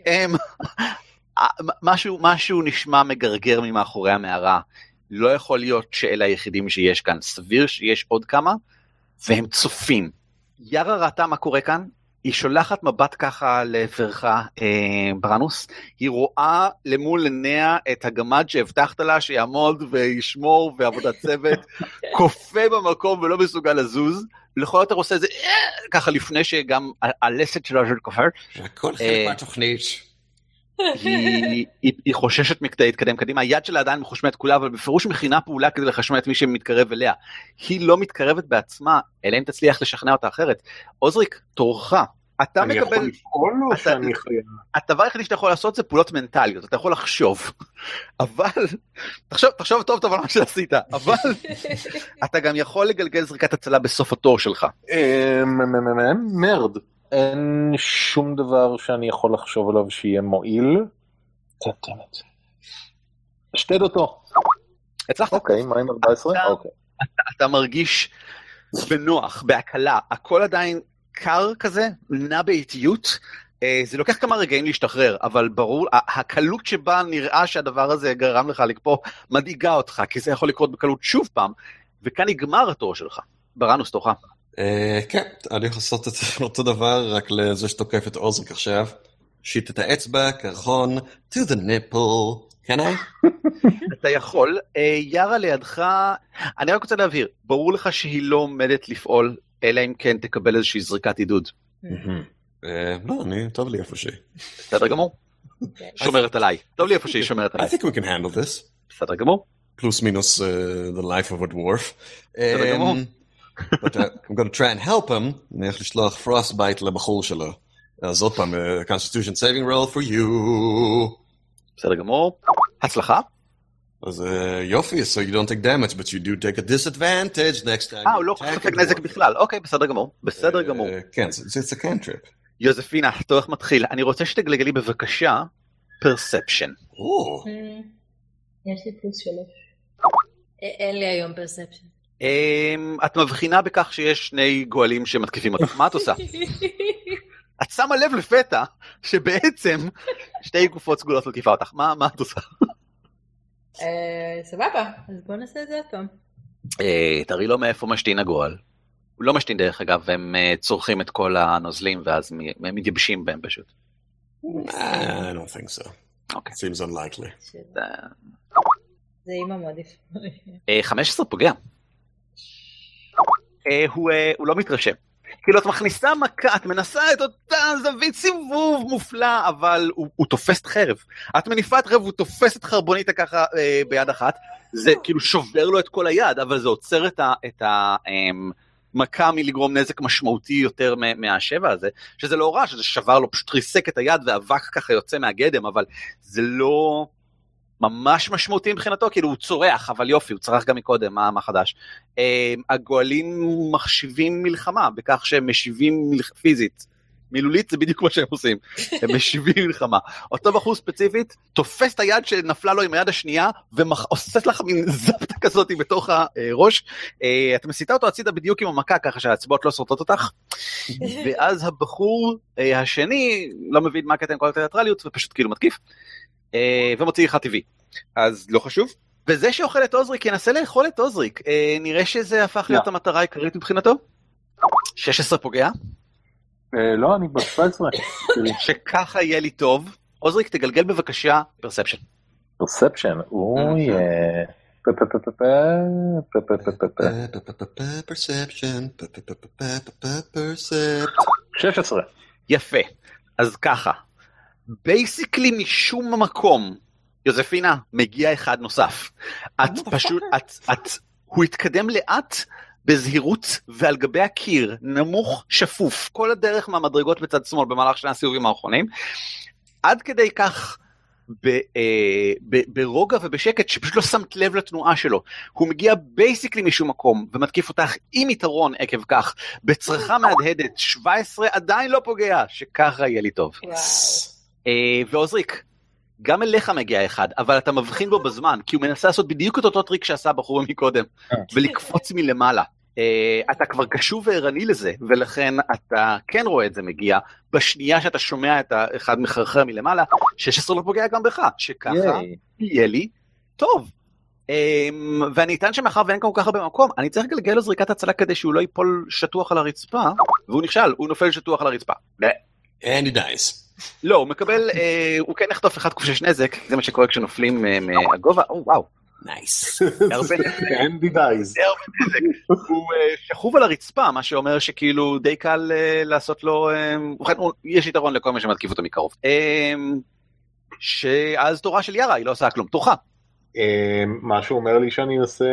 אמ, *laughs* משהו, משהו נשמע מגרגר ממאחורי המערה, לא יכול להיות שאלה היחידים שיש כאן, סביר שיש עוד כמה, והם צופים. יארה ראתה מה קורה כאן, היא שולחת מבט ככה לעברך, אה, ברנוס, היא רואה למול עיניה את הגמד שהבטחת לה שיעמוד וישמור בעבודת צוות, *laughs* קופא במקום ולא מסוגל לזוז, לכל יותר עושה את זה אה, ככה לפני שגם הלסת שלו של כופר, הכל חלק אה, מהתוכנית. היא, היא, היא חוששת מכדי להתקדם קדימה, היד שלה עדיין מחושמלת כולה, אבל בפירוש מכינה פעולה כדי לחשמל את מי שמתקרב אליה. היא לא מתקרבת בעצמה, אלא אם תצליח לשכנע אותה אחרת. עוזריק, תורך. אתה אני מקבל, יכול לפעול או אתה- שאני חייב? הדבר היחידי שאתה יכול לעשות זה פעולות מנטליות, אתה יכול לחשוב. אבל, תחשוב, תחשוב טוב טוב על מה שעשית, אבל אתה גם יכול לגלגל זריקת הצלה בסוף התור שלך. אה, מרד. אין שום דבר שאני יכול לחשוב עליו שיהיה מועיל. תתמת. אשתד אותו. הצלחת. אוקיי, מה עם 14? אתה- אוקיי. אתה מרגיש בנוח, בהקלה, הכל עדיין קר כזה, נע באיטיות. אה, זה לוקח כמה רגעים להשתחרר, אבל ברור, הקלות שבה נראה שהדבר הזה גרם לך לקפוא מדאיגה אותך, כי זה יכול לקרות בקלות שוב פעם, וכאן נגמר התור שלך. ברנוס תורך. אה, כן, אני יכול לעשות את אותו דבר, רק לזה שתוקף את עוזריק עכשיו. שיט את האצבע, קרחון, to the nipple. can I? *laughs* אתה יכול, אה, יארה לידך, אני רק רוצה להבהיר, ברור לך שהיא לא עומדת לפעול, אלא אם כן תקבל איזושהי זריקת עידוד. אה, לא, אני, טוב לי איפה שהיא. בסדר גמור? *laughs* שומרת עליי. טוב לי איפה שהיא שומרת I עליי. think we can handle this. בסדר גמור. פלוס מינוס uh, the life of a dwarf. בסדר גמור. But uh, I'm going to try and help him. אני הולך לשלוח frostbite לבחור שלו. אז עוד פעם, uh, constitution saving roll for you. בסדר גמור. הצלחה. אז אה, יופי, so you don't take damage, but you do take a disadvantage next time. אה, הוא לא סופג אה נזק. בכלל. אוקיי, בסדר גמור. בסדר אה, גמור. כן, זה cantrip. יוזפינה, תורך מתחיל. אני רוצה שתגלגלי בבקשה perception. או, יש לי פלוס שלוש. א- אין לי היום perception. אמ, את מבחינה בכך שיש שני גואלים שמתקיפים אותך. מה את עושה? *laughs* את שמה לב לפתע שבעצם שתי גופות סגולות מתקיפה אותך. מה את עושה? אה, סבבה, אז בוא נעשה את זה עוד פעם. אה, תראי לו מאיפה משתין הגועל. הוא לא משתין דרך אגב, הם אה, צורכים את כל הנוזלים ואז הם מתייבשים בהם פשוט. I don't think so. אוקיי. Seems unlikely. זה אימא יפה. אה, 15 פוגע. אה, הוא, אה, הוא לא מתרשם. כאילו את מכניסה מכה, את מנסה את אותה זווית סיבוב מופלא, אבל הוא, הוא תופס את חרב. את מניפה את חרב, הוא תופס את חרבוניתה ככה אה, ביד אחת, זה כאילו שובר לו את כל היד, אבל זה עוצר את, ה, את המכה מלגרום נזק משמעותי יותר מהשבע הזה, שזה לא רע, שזה שבר לו, פשוט ריסק את היד ואבק ככה יוצא מהגדם, אבל זה לא... ממש משמעותי מבחינתו, כאילו הוא צורח, אבל יופי, הוא צרח גם מקודם, מה, מה חדש? Uh, הגואלים מחשיבים מלחמה בכך שהם משיבים מלח... פיזית. מילולית זה בדיוק מה שהם עושים, הם משיבים מלחמה. אותו בחור ספציפית תופס את היד שנפלה לו עם היד השנייה ועושה לך מין זפטה כזאת בתוך הראש. Uh, את מסיטה אותו הצידה בדיוק עם המכה ככה שהאצבעות לא שורטות אותך. ואז הבחור uh, השני לא מבין מה הקטע עם כל התיאטרליות ופשוט כאילו מתקיף. ומוציא אחד טבעי. אז לא חשוב. וזה שאוכל את עוזריק ינסה לאכול את עוזריק, נראה שזה הפך להיות המטרה העיקרית מבחינתו. 16 פוגע? לא, אני ב-17. שככה יהיה לי טוב. עוזריק, תגלגל בבקשה פרספשן. פרספשן, אוי. פרספשן, פרספשן. 16. יפה. אז ככה, basically משום מקום, יוזפינה, מגיע אחד נוסף. את פשוט, את, את, הוא התקדם לאט בזהירות ועל גבי הקיר, נמוך, שפוף, כל הדרך מהמדרגות בצד שמאל במהלך שני הסיבובים האחרונים, עד כדי כך ב, אה, ב, ברוגע ובשקט שפשוט לא שמת לב לתנועה שלו. הוא מגיע basically משום מקום ומתקיף אותך עם יתרון עקב כך, בצריכה מהדהדת 17 עדיין לא פוגע, שככה יהיה לי טוב. אה, ועוזריק, גם אליך מגיע אחד, אבל אתה מבחין בו בזמן, כי הוא מנסה לעשות בדיוק את אותו טריק שעשה הבחור מקודם, ולקפוץ מלמעלה. Uh, אתה כבר קשוב וערני לזה, ולכן אתה כן רואה את זה מגיע, בשנייה שאתה שומע את האחד מחרחר מלמעלה, 16 לא פוגע גם בך, שככה. יהיה לי טוב. Um, ואני אטען שמאחר ואין כל כך הרבה מקום, אני צריך לגלגל לו זריקת הצלה כדי שהוא לא ייפול שטוח על הרצפה, והוא נכשל, הוא נופל שטוח על הרצפה. And he dies. לא, הוא מקבל, אה, הוא כן יחטוף 1 ק"ש נזק, זה מה שקורה כשנופלים אה, מהגובה, או וואו, *laughs* Nice. הרבה נזק. הוא אה, שכוב על הרצפה, מה שאומר שכאילו די קל לעשות לו, ובכן, יש יתרון לכל מי שמתקיף אותו מקרוב. שאז תורה של יארה, היא לא עושה כלום, תורך. מה שהוא אומר לי שאני אנסה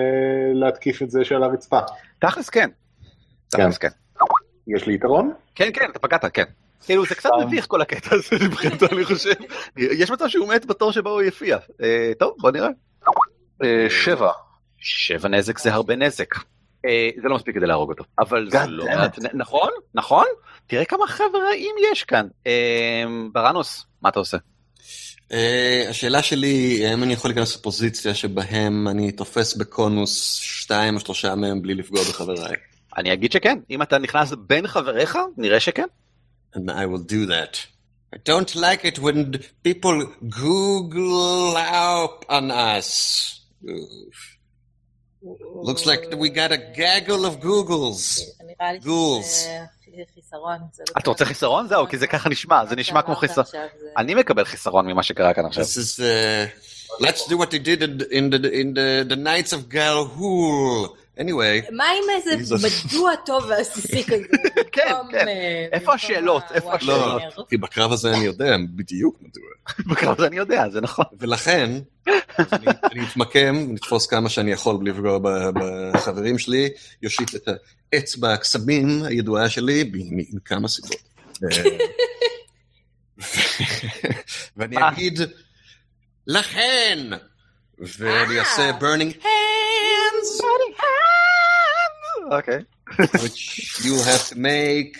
להתקיף את זה שעל הרצפה. תכלס כן. תכלס כן. יש לי יתרון? כן, כן, אתה פגעת, כן. כאילו זה קצת מביך כל הקטע הזה מבחינתו, אני חושב. יש מצב שהוא מת בתור שבו הוא יפיע. אה, טוב, בוא נראה. אה, שבע. שבע נזק זה הרבה נזק. אה, זה לא מספיק כדי להרוג אותו, אבל זה לא... מעט- נכון, נכון. תראה כמה חבר'ה רעים יש כאן. ברנוס, מה אתה עושה? השאלה שלי, האם אני יכול להיכנס לפוזיציה שבהם אני תופס בקונוס שתיים או שלושה מהם בלי לפגוע בחבריי? אני אגיד שכן, אם אתה נכנס בין חבריך, נראה שכן. And I will do that. I don't like it when people Google up on us. Oof. Looks like we got a gaggle of Googles. נראה לי Ghouls. שזה חיסרון. זה אתה רוצה חיסרון? זהו, כי זה ככה נשמע, זה נשמע כמו חיסרון. עכשיו זה- אני מקבל חיסרון ממה שקרה כאן עכשיו. This is uh, let's do what they did in, in the in the the Knights of Galhul. Anyway, מה עם איזה. מדוע טוב ועסיסי כזה? *laughs* כן, כן. אה, איפה השאלות? איפה. השאלות? כי בקרב הזה אני יודע בדיוק מדוע. *laughs* בקרב הזה אני יודע, זה נכון. ולכן, אני, אתמקם, נתפוס כמה שאני יכול בלי לפגוע בחברים שלי, יושיט את האצבע הקסמים הידועה שלי, מכמה סיבות. אה, *laughs* ואני? אגיד, לכן, ואני אעשה burning hands, *laughs* אוקיי. which you'll have to make,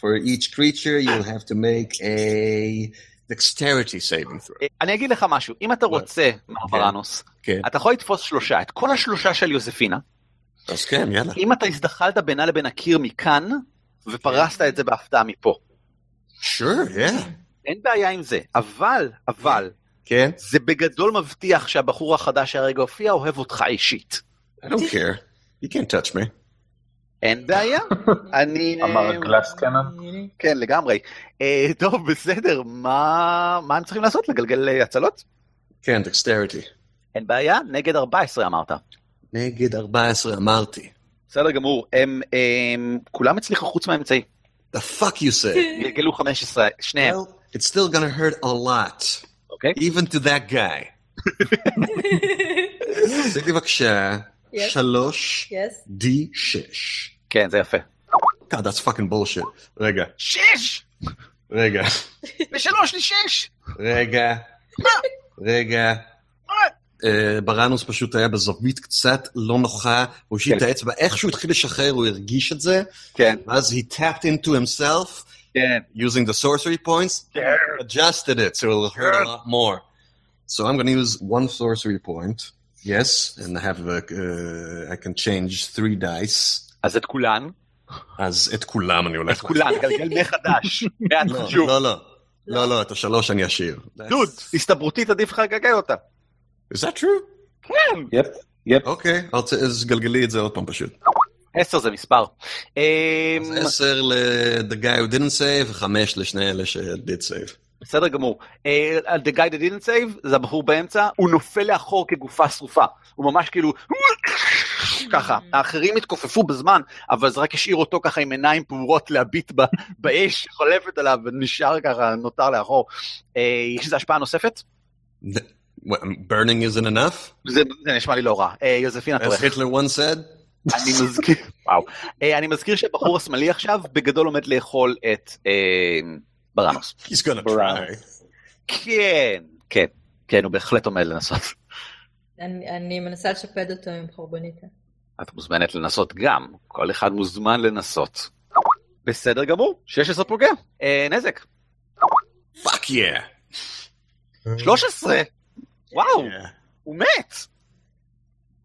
for each creature, you'll have to make a dexterity saving throw. אני אגיד לך משהו, אם אתה רוצה, מר ברנוס, כן. אתה יכול לתפוס שלושה, את כל השלושה של יוזפינה, אז כן, יאללה. אם אתה הזדחלת בינה לבין הקיר מכאן, ופרסת את זה בהפתעה מפה. sure, yeah. אין בעיה עם זה, אבל, אבל, כן? זה בגדול מבטיח שהבחור החדש שהרגע הופיע אוהב אותך אישית. I don't care. You can't touch me. אין בעיה, *laughs* אני... אמר גלאס קנון. כן, לגמרי. אה, טוב, בסדר, מה הם צריכים לעשות? לגלגל אה, הצלות? כן, dexterity. אין בעיה, נגד 14 אמרת. נגד 14 אמרתי. בסדר גמור, הם, הם כולם הצליחו חוץ מהאמצעי. The fuck you say? *laughs* גלגלו 15, שניהם. well, it's still gonna hurt a lot. אוקיי? Even to that guy. עשי לי בבקשה. שלוש Yes. D6. כן, זה יפה. God, that's fucking bullshit. רגע, שש! רגע, ושלוש לשש! רגע, רגע. אה, ברנוס פשוט היה בזווית קצת לא נוחה, הוא הושיט את האצבע, איך שהוא התחיל לשחרר הוא הרגיש את זה, כן, ואז he tapped into himself כן. using the sorcery points, adjusted it so it'll hurt a lot more. So I'm going to use one sorcery point, Yes, and I have a, uh, I can change three dice. אז את כולן, אז את כולם אני הולך את כולן, גלגל מחדש. *laughs* לא. לא, לא, לא, לא, את השלוש אני אשאיר. דוד, הסתברותית עדיף לך לגלגל אותה. Is that true? כן. יפ, יפ. אוקיי, אז גלגלי את זה עוד פעם פשוט. עשר זה מספר. אמ, אז עשר ל-the guy who didn't save, וחמש לשני אלה ש-did save. בסדר גמור. אה, The guy that didn't save, זה הבחור באמצע, הוא נופל לאחור כגופה שרופה. הוא ממש כאילו, ככה. האחרים התכופפו בזמן, אבל זה רק השאיר אותו ככה עם עיניים פעורות להביט באש שחולפת עליו, ונשאר ככה, נותר לאחור. אה, יש לזה השפעה נוספת? Burning isn't enough? זה זה נשמע לי לא רע. יוזפינה As תורך. Hitler once said? אני מזכיר, וואו. אני מזכיר שהבחור השמאלי עכשיו בגדול עומד לאכול את ברנוס. He's gonna try. כן, כן. כן, הוא בהחלט עומד לנסות. אני אני מנסה לשפד אותו עם חורבניתה. את מוזמנת לנסות גם, כל אחד מוזמן לנסות. בסדר גמור, 16 פוגע. אה, נזק. fuck yeah. 13! וואו, הוא מת!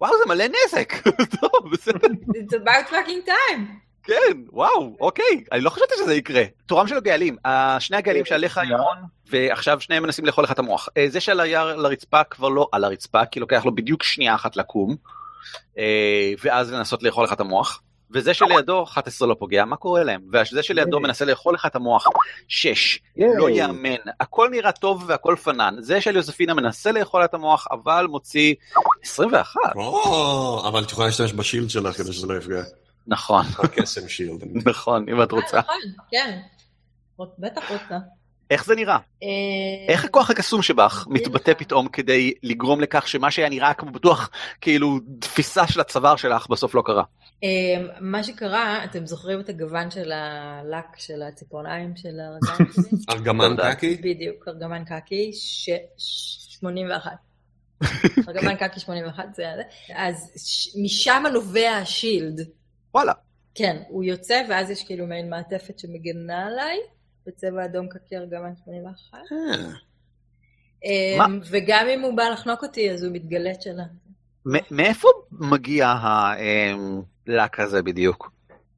וואו, זה מלא נזק. *laughs* טוב, בסדר. It's about fucking time. כן, וואו, אוקיי, אני לא חשבתי שזה יקרה. תורם של הגאלים, אה, שני הגאלים שעליך ירון, ועכשיו שניהם מנסים לאכול לך את המוח. אה, זה שעל היער לרצפה כבר לא על הרצפה, כי לוקח לו בדיוק שנייה אחת לקום, אה, ואז לנסות לאכול לך את המוח. וזה שלידו 11 לא פוגע, מה קורה להם? וזה שלידו מנסה לאכול לך את המוח, 6, לא יאמן, הכל נראה טוב והכל פנן. זה של יוספינה מנסה לאכול את המוח, אבל מוציא 21. או, אבל את יכולה להשתמש בשילד שלך כדי שזה לא יפגע. נכון, *laughs* הקסם שילד. נכון, אם את רוצה. נכון, כן. בטח רוצה. איך זה נראה? אה, איך הכוח הקסום שבך מתבטא פתאום כדי לגרום לכך שמה שהיה נראה כמו בטוח כאילו תפיסה של הצוואר שלך בסוף לא קרה? אה, מה שקרה, אתם זוכרים את הגוון של הלק של הציפורניים של הרגליים שלי? *laughs* ארגמן. קקי? בדיוק, ארגמן קקי, ש- ש- 81. *laughs* ארגמן קקי 81 זה היה זה. אז משם נובע השילד. וואלה. כן, הוא יוצא ואז יש כאילו מעין מעטפת שמגנה עליי, בצבע אדום קקי ארגמן 81. אה, מה? וגם אם הוא בא לחנוק אותי אז הוא מתגלת שלה. מאיפה מגיע הלק הזה בדיוק?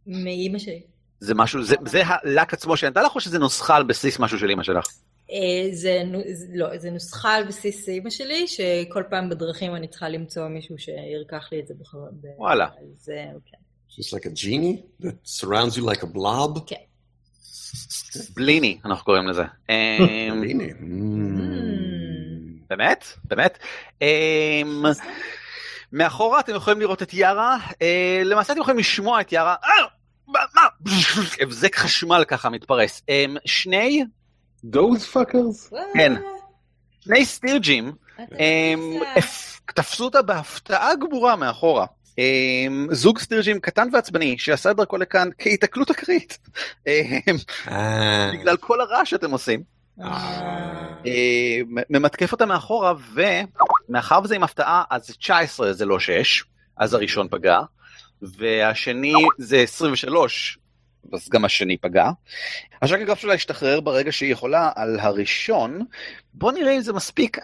מאימא שלי. זה משהו, זה, זה הלק עצמו שנתן לך או שזה נוסחה על בסיס משהו של אמא שלך? אה, זה, זה- לא, זה נוסחה על בסיס אימא שלי, שכל פעם בדרכים אני צריכה למצוא מישהו שירקח לי את זה וואלה. אז אה, כן. She's like a genie that surrounds you like a blob. כן. בליני אנחנו קוראים לזה. *laughs* אמ, הנה. באמת? באמת? אמ, מאחורה אתם יכולים לראות את יארה, אה, למעשה אתם יכולים לשמוע את יארה, אה, הבזק חשמל ככה מתפרס. אמ, שני, those fuckers? כן. שני סטירג'ים תפסו אותה בהפתעה גמורה מאחורה. אמ, זוג סטירג'ים קטן ועצבני שעשה את דרכו לכאן כהיתקלות אקרית. אמ, אה, בגלל כל הרעש שאתם עושים. אה, אה, מ- ממתקף אותה מאחורה ומאחר וזה עם הפתעה אז זה 19 זה לא 6 אז הראשון פגע והשני זה 23 אז גם השני פגע. השק הגרף שלה השתחרר ברגע שהיא יכולה על הראשון בוא נראה אם זה מספיק.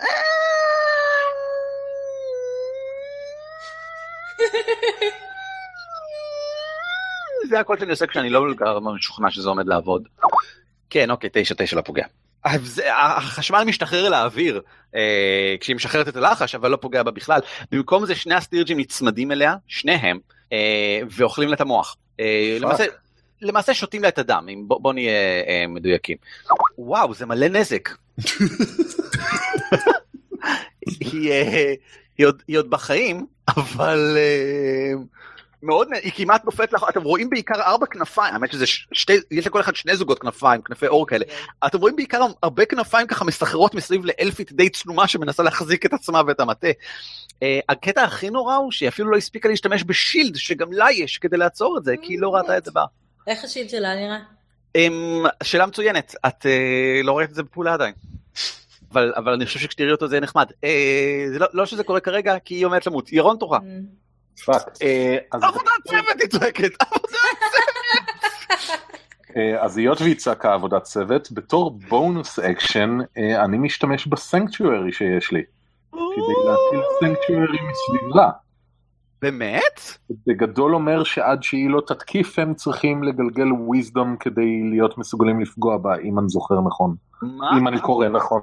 *laughs* זה הכל שאני עושה כשאני לא משוכנע שזה עומד לעבוד. כן, אוקיי, תשע תשע לפוגע. אז זה- החשמל משתחרר לאוויר אה, כשהיא משחררת את הלחש, אבל לא פוגע בה בכלל. במקום זה שני הסטירג'ים נצמדים אליה, שניהם, אה, ואוכלים לה את המוח. אה. למעשה, למעשה שותים לה את הדם, אם- בוא, בוא נהיה אה, מדויקים. וואו, זה מלא נזק. *laughs* היא, אה, היא, עוד, היא עוד בחיים, אבל אה, מאוד, היא כמעט נופלת לך, אתם רואים בעיקר ארבע כנפיים, האמת שזה שתי, יש לכל אחד שני זוגות כנפיים, כנפי אור כאלה. אתם רואים בעיקר הרבה כנפיים ככה מסחררות מסביב לאלפית די צנומה שמנסה להחזיק את עצמה ואת המטה. Uh, הקטע הכי נורא הוא שהיא אפילו לא הספיקה להשתמש בשילד שגם לה יש כדי לעצור את זה, כי היא לא ראתה את זה בה. איך ה shield שלה נראה? Um, שאלה מצוינת, את אה, לא ראית את זה בפעולה עדיין. אבל, אבל אני חושב שכשתראי אותו זה יהיה נחמד. אה, זה לא, לא שזה קורה כרגע, כי היא עומדת למות. ירון תורך. fuck. אה, אז- עבודת צוות היא צועקת. אה, אז היות והיא צעקה עבודת צוות, בתור bonus action, אה, אני משתמש ב sanctuary שיש לי, כדי להטיל sanctuary מסביבה. באמת? בגדול אומר שעד שהיא לא תתקיף הם צריכים לגלגל wisdom כדי להיות מסוגלים לפגוע בה, אם אני זוכר נכון. מה? אם אני קורא נכון.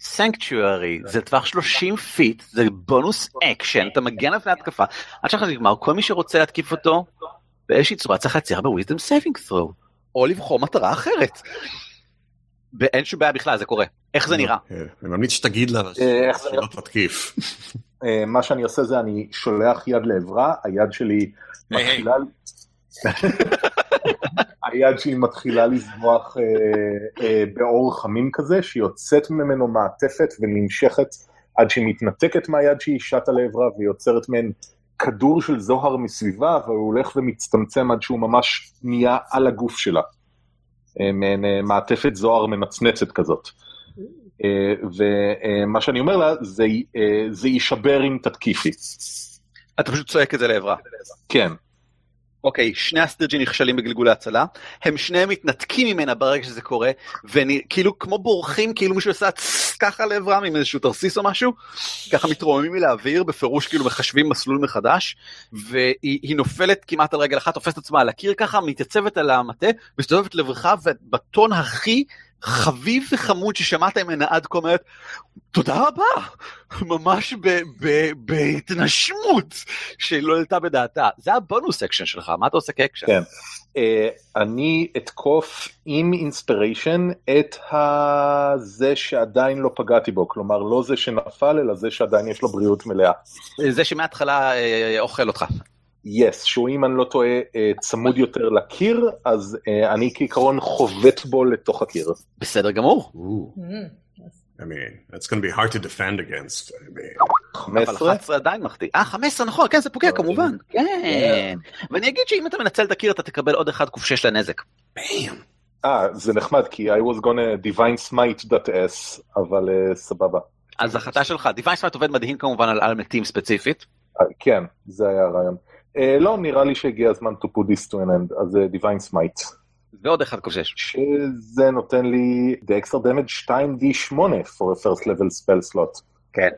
sanctuary זה טווח 30 feet זה bonus action אתה מגן לפני התקפה עד שאחר נגמר כל מי שרוצה להתקיף אותו באיזושהי צורה צריך להצליח ב wisdom saving throw או לבחור מטרה אחרת. ואין שום בעיה בכלל זה קורה איך זה נראה אה, אני ממליץ שתגיד לה אה, איך זה שלא תתקיף. *laughs* אה, מה שאני עושה זה אני שולח יד לעברה, היד שלי. מתחילה... *laughs* היד שלי מתחילה לזמוח אה, אה, באור חמים כזה, שיוצאת ממנו מעטפת ונמשכת עד שהיא מתנתקת מהיד שהיא שטה לעברה ויוצרת מעין כדור של זוהר מסביבה, והוא הולך ומצטמצם עד שהוא ממש נהיה על הגוף שלה. אה, מעין אה, מעטפת זוהר מנצנצת כזאת. אה, ומה שאני אומר לה, זה, אה, זה יישבר אם תתקיפי. אתה פשוט צועק את זה לעברה. כן. אוקיי, שני הסטרג'י נכשלים בגלגולי הצלה, הם שניהם מתנתקים ממנה ברגע שזה קורה, וכאילו כמו בורחים, כאילו מישהו עשה ככה לעברם עם איזשהו תרסיס או משהו, ככה מתרוממים מלאוויר, בפירוש כאילו מחשבים מסלול מחדש, והיא היא נופלת כמעט על רגל אחת, תופסת עצמה על הקיר ככה, מתייצבת על המטה, מסתובבת לברכה, ובטון הכי חביב וחמוד ששמעת ממנה עד כה אומרת, תודה רבה, ממש בהתנשמות שלא העלתה בדעתה. זה ה bonus action שלך, מה אתה עושה כאקשן? כן. אה, אני אתקוף עם inspiration את ה- זה שעדיין לא פגעתי בו, כלומר לא זה שנפל אלא זה שעדיין יש לו בריאות מלאה. זה שמההתחלה אה, אוכל אותך. יס, שהוא אם אני לא טועה אה, צמוד יותר לקיר, אז אה, אני כעיקרון חובט בו לתוך הקיר. בסדר גמור. I mean, that's going to be hard to defend against. I mean, אבל 15? 11 עדיין מחטיא. אה, 15 נכון, כן, זה פוגע כמובן. כן. ואני אגיד שאם אתה מנצל את הקיר אתה תקבל עוד אחד ק"ש לנזק. bam. אה, זה נחמד כי I was gonna divine smite.s, אבל אה, סבבה. אז החלטה שלך, divine smite עובד מדהים כמובן על על מתים ספציפית. אה, כן, זה היה הרעיון. אה, לא, נראה לי שהגיע הזמן to put this to an end, אז אה, divine smite. ועוד אחד ק"ש. שזה נותן לי the extra damage 2d8 for a first level spell slot. כן.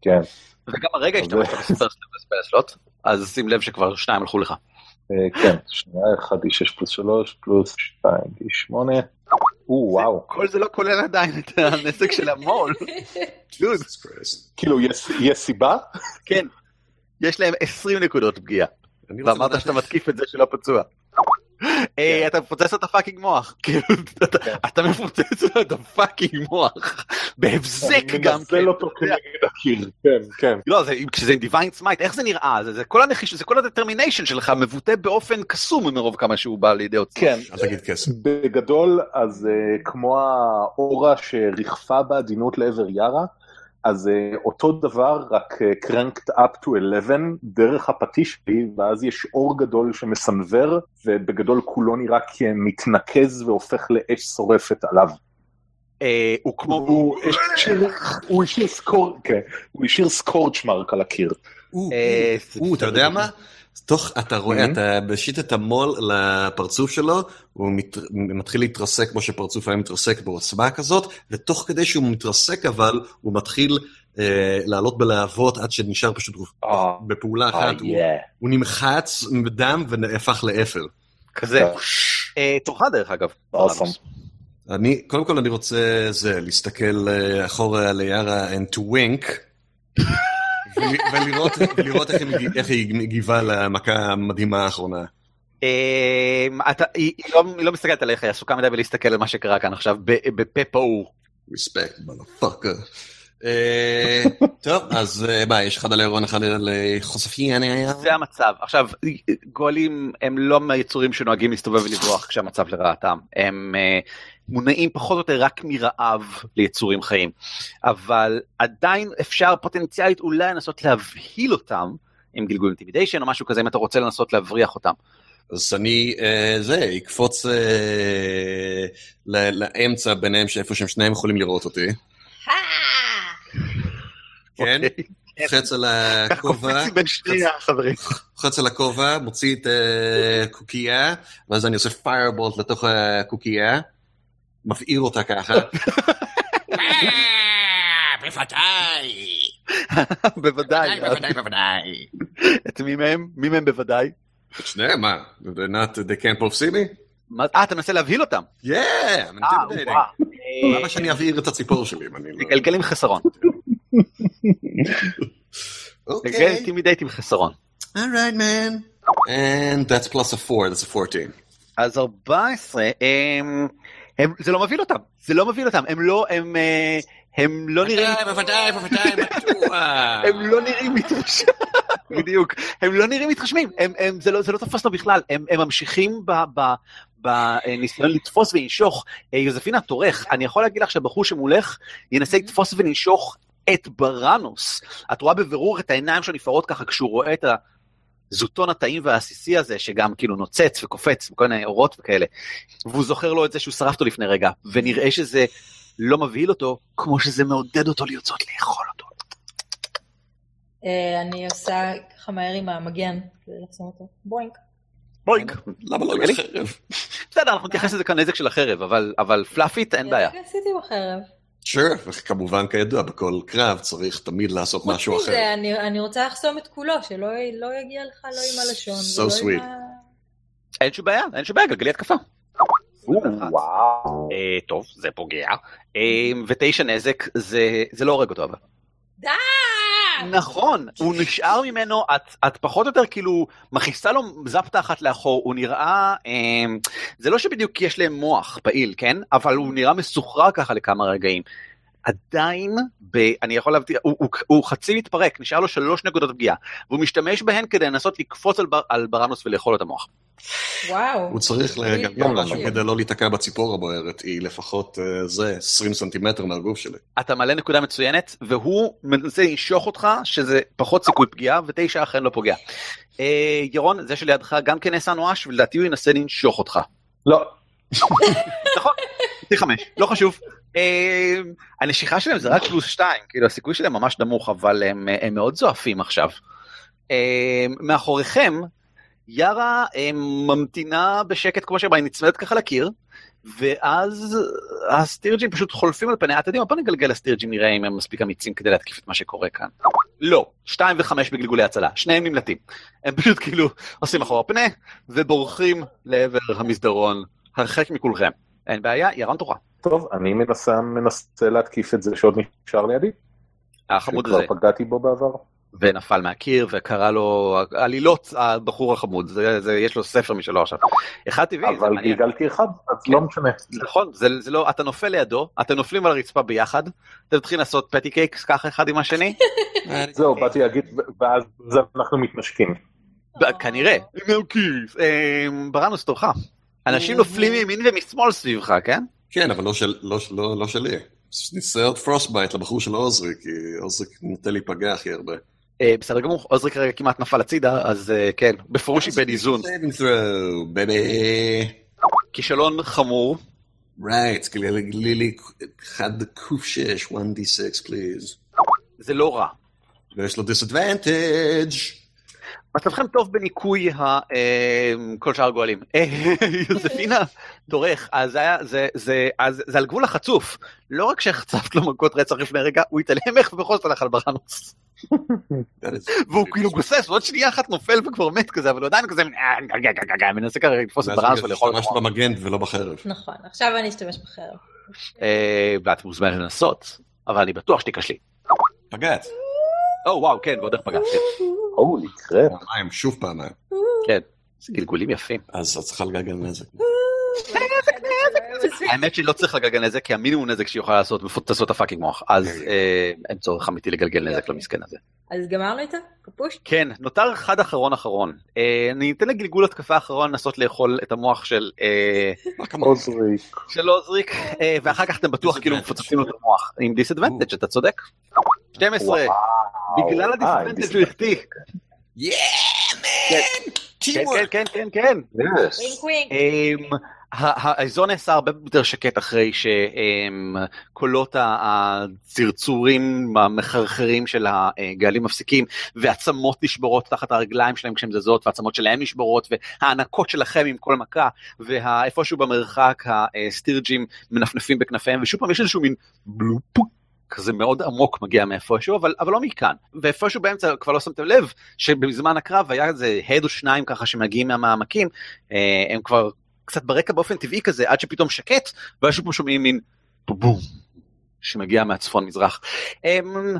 כן, וגם הרגע השתמשת ב spell slot, אז שים לב שכבר שניים הלכו לך. אה, כן, שנייה, 1d6 פלוס 3 פלוס 2d8. או, וואו. כל זה לא כולל עדיין את הנזק של המול. דוד, Jesus Christ. כאילו, יש סיבה? כן. יש להם 20 נקודות פגיעה. אני רוצה ואמרת שאתה מתקיף את זה שלא פצוע. אה, אתה מפוצץ לו את ה fucking מוח. *laughs* כאילו, אתה- כן. אתה מפוצץ לו את ה fucking מוח. בהבזק גם אני כן. מנזל אותו כנגד הקיר, כן, כן. לא, זה, כשזה עם divine smite, איך זה נראה? זה, זה כל הנחיש, זה כל ה determination שלך מבוטא באופן קסום מרוב כמה שהוא בא לידי עוצמה. כן, אל תגיד כסף. בגדול, אז uh, כמו האורה שריחפה בעדינות לעבר יארה, אז uh, אותו דבר, רק uh, cranked up to 11 דרך הפטיש שלי, ואז יש אור גדול שמסנוור, ובגדול כולו נראה כמתנקז והופך לאש שורפת עליו. אה, הוא כמו... הוא השאיר- הוא השאיר סקור- כן, הוא השאיר סקורצ'מרק על הקיר. אה, או, אתה יודע מה? תוך, אתה רואה, Mhm. אתה משיט את המו"ל לפרצוף שלו, הוא מת, מתחיל להתרסק כמו שפרצוף היה מתרסק בעוצמה כזאת, ותוך כדי שהוא מתרסק אבל, הוא מתחיל אה, לעלות בלהבות עד שנשאר פשוט אה, בפעולה אה, אחת, הוא, yeah. הוא נמחץ בדם ונהפך לאפר. כזה. תורך דרך אגב. Awesome. אני, קודם כל אני רוצה זה, להסתכל אחורה ליארה and to wink, ולראות, איך, היא, מגיבה למכה המדהימה האחרונה. היא היא לא היא לא מסתכלת עליך, היא עסוקה מדי בלהסתכל על מה שקרה כאן עכשיו בפה פעור. respect, motherfucker. אה, טוב, אז אה, מה, יש אחד על אירון, אחד על אה, חושפי, אני היה... זה המצב. עכשיו, גואלים הם לא מהיצורים שנוהגים להסתובב ולברוח כשהמצב לרעתם. הם מונעים פחות או יותר רק מרעב ליצורים חיים. אבל עדיין אפשר פוטנציאלית אולי לנסות להבהיל אותם עם גלגול intimidation או משהו כזה, אם אתה רוצה לנסות להבריח אותם. אז אני, אה, זה, אקפוץ אה, ל- לאמצע ביניהם, שאיפה שהם שניהם יכולים לראות אותי. כן? אוקיי. חץ על הכובע, בין שני החברים. חץ על הכובע, מוציא את הקוקייה, ואז אני עושה firebolt לתוך הקוקייה, מבעיר אותה ככה. *laughs* *laughs* בוודאי, בוודאי. בוודאי, בוודאי. את מי מהם? מי מהם בוודאי? את שניהם, מה? They're not, they can't both see me? אה, אתה מנסה להבהיל אותם. Yeah, I'm אה, intimidating. למה שאני אבעיר את הציפור שלי אם אני לא... תגלגל עם חסרון. אוקיי. intimidate עם חסרון. Alright, man. And that's plus a 4, that's a 14. אז 14, הם, הם, זה לא מבהיל אותם, זה לא מבהיל אותם, הם לא, הם, אה, הם לא נראים, בוודאי, בוודאי, בטוח. הם לא נראים מתרשמים, בדיוק, הם לא נראים מתרשמים, זה, לא, זה לא תפס לו בכלל, הם, ממשיכים בניסיון לתפוס ולנשוך. אה, יוזפינה, תורך, אני יכול להגיד לך שהבחור שמולך ינסה לתפוס ולנשוך את בראנוס. את רואה בבירור את העיניים שלו נפערות ככה כשהוא רואה את הזוטון הטעים והעסיסי הזה, שגם כאילו נוצץ וקופץ וכל מיני אורות וכאלה. והוא זוכר לו את זה שהוא שרף אותו לפני רגע, ונראה שזה לא מבהיל אותו כמו שזה מעודד אותו לרצות לאכול אותו. אה, אני עושה ככה מהר עם המגן, כדי לחסום אותו. בוינק. בוינק. למה לא? עם חרב? בסדר, אנחנו נתייחס לזה כנזק של החרב, אבל- אבל פלאפית אין בעיה. רגע עשיתי בחרב. sure, וכמובן כידוע בכל קרב צריך תמיד לעשות חוץ משהו אחר. מזה, אני- אני רוצה לחסום את כולו, שלא לא יגיע לך לא עם הלשון. So sweet. ה- אין שום בעיה, אין שום בעיה, גלגלי התקפה. וואו. אה, טוב, זה פוגע. אה, ותשע נזק, זה זה לא הורג אותו אבל. די! נכון, הוא נשאר ממנו, את, את פחות או יותר כאילו מכניסה לו זפטה אחת לאחור, הוא נראה, אה, זה לא שבדיוק יש להם מוח פעיל, כן? אבל הוא נראה מסוחרר ככה לכמה רגעים. עדיין, ב, אני יכול להבטיח, הוא, הוא, הוא חצי מתפרק, נשאר לו שלוש נקודות פגיעה, והוא משתמש בהן כדי לנסות לקפוץ על, בר, על בראנוס ולאכול את המוח. וואו. הוא צריך. לגלגל משהו. כדי לא להיתקע בציפור הבוערת, היא לפחות אה, זה 20 סנטימטר מהגוף שלי. אתה מעלה נקודה מצוינת, והוא מנסה לנשוך אותך, שזה פחות סיכוי פגיעה, ותשע אכן לא פוגע. אה, ירון, זה שלידך גם כן נעשה נואש, ולדעתי הוא ינסה לנשוך אותך. לא. נכון, פי חמש, לא חשוב. אה, הנשיכה שלהם זה רק פלוס שתיים, כאילו הסיכוי שלהם ממש נמוך, אבל הם, מאוד זועפים עכשיו. אה, מאחוריכם, יארה אה, ממתינה בשקט כמו שבא, היא נצמדת ככה לקיר, ואז הסטירג'ים פשוט חולפים על פניה, אתם יודעים, בוא נגלגל לסטירג'ים נראה אם הם מספיק אמיצים כדי להתקיף את מה שקורה כאן. לא, שתיים וחמש בגלגולי הצלה, שניהם נמלטים. הם פשוט כאילו עושים אחורה פנה, ובורחים לעבר המסדרון, הרחק מכולכם. אין בעיה, ירון תורך. טוב, אני מנסה, מנסה להתקיף את זה שעוד נשאר לידי. החמוד הזה, שכבר פגעתי בו בעבר. ונפל מהקיר וקרא לו עלילות הבחור החמוד, זה, זה, יש לו ספר משלו עכשיו. אחד טבעי, זה אבל מעניין. גלגלתי אחד, אז לא משנה. נכון, זה, זה לא, אתה נופל לידו, אתם נופלים על הרצפה ביחד, אתם מתחילים לעשות פטי קייקס ככה אחד עם השני, *laughs* זהו, באתי להגיד, ואז אנחנו מתנשקים. כנראה. אה, בראנוס תורך. אנשים נופלים מימין ומשמאל סביבך, כן? כן, אבל לא, של, לא, לא, לא שלי. ניסיון פרוסטבייט לבחור של עוזרי, כי עוזרי נוטה להיפגע הכי הרבה. אה, בסדר גמור, עוזרי כרגע כמעט נפל הצידה, אז אה, כן, בפירוש איבד איזון. כישלון חמור, Right, גלילי לי 1 ק6, 1d6 please. זה לא רע. ויש לו disadvantage. מצבכם טוב בניקוי ה- אה, כל שאר הגואלים. אה, *laughs* יוזפינה, תורך, אז זה היה, זה, זה, אז זה על גבול החצוף. לא רק שהחצפת לו מכות רצח לפני רגע, הוא התעלם איך ובכל זאת הלך על בראנוס. Is- *laughs* והוא כאילו גוסס, ועוד שנייה אחת נופל וכבר מת כזה, אבל הוא עדיין כזה, "אה, גה", מנסה כרגע לתפוס את בראנוס בגלל ולאכול אותו. במגן ולא בחרב. נכון, עכשיו אני אשתמש בחרב. אה, ואת מוזמנת לנסות, אבל אני בטוח שתיכשלי. פגעת. או וואו, כן, ועוד איך פגעת. כן. הולי קרב. פעמיים, שוב פעמיים. כן, זה גלגולים יפים. אז את צריכה לגלגל נזק. *laughs* האמת שלא צריך לגלגל נזק, כי המינימום נזק שהיא יכולה לעשות, מפוצץ את הפאקינג מוח, אז אה, אין צורך אמיתי לגלגל נזק למסכן הזה. אז גמרנו איתה? קפוש? כן, נותר אחד אחרון אחרון. אה, אני אתן לגלגול התקפה אחרון לנסות לאכול את המוח של אה, מה כמה? עוזרי. של עוזריק, ואחר כך אתם בטוח כאילו מפוצצים לו את המוח. עם disadvantage, אתה צודק. 12, וואו. בגלל ה disadvantage הוא החטיא. Yeah, כן, כן, Teamwork! כן, כן, כן. Yes. wink wink. אמ, האזור נעשה הרבה יותר שקט אחרי שקולות הצרצורים המחרחרים של הגלים מפסיקים ועצמות נשברות תחת הרגליים שלהם כשהן זזות והעצמות שלהם נשברות והענקות שלכם עם כל מכה ואיפשהו במרחק הסטירג'ים מנפנפים בכנפיהם ושוב פעם יש איזשהו מין בלופ כזה מאוד עמוק מגיע מאיפשהו אבל, אבל לא מכאן ואיפשהו באמצע כבר לא שמתם לב שבזמן הקרב היה איזה הד או שניים ככה שמגיעים מהמעמקים אה, הם כבר קצת ברקע באופן טבעי כזה עד שפתאום שקט ואז שוב שומעים מין בום שמגיע מהצפון מזרח. אמ,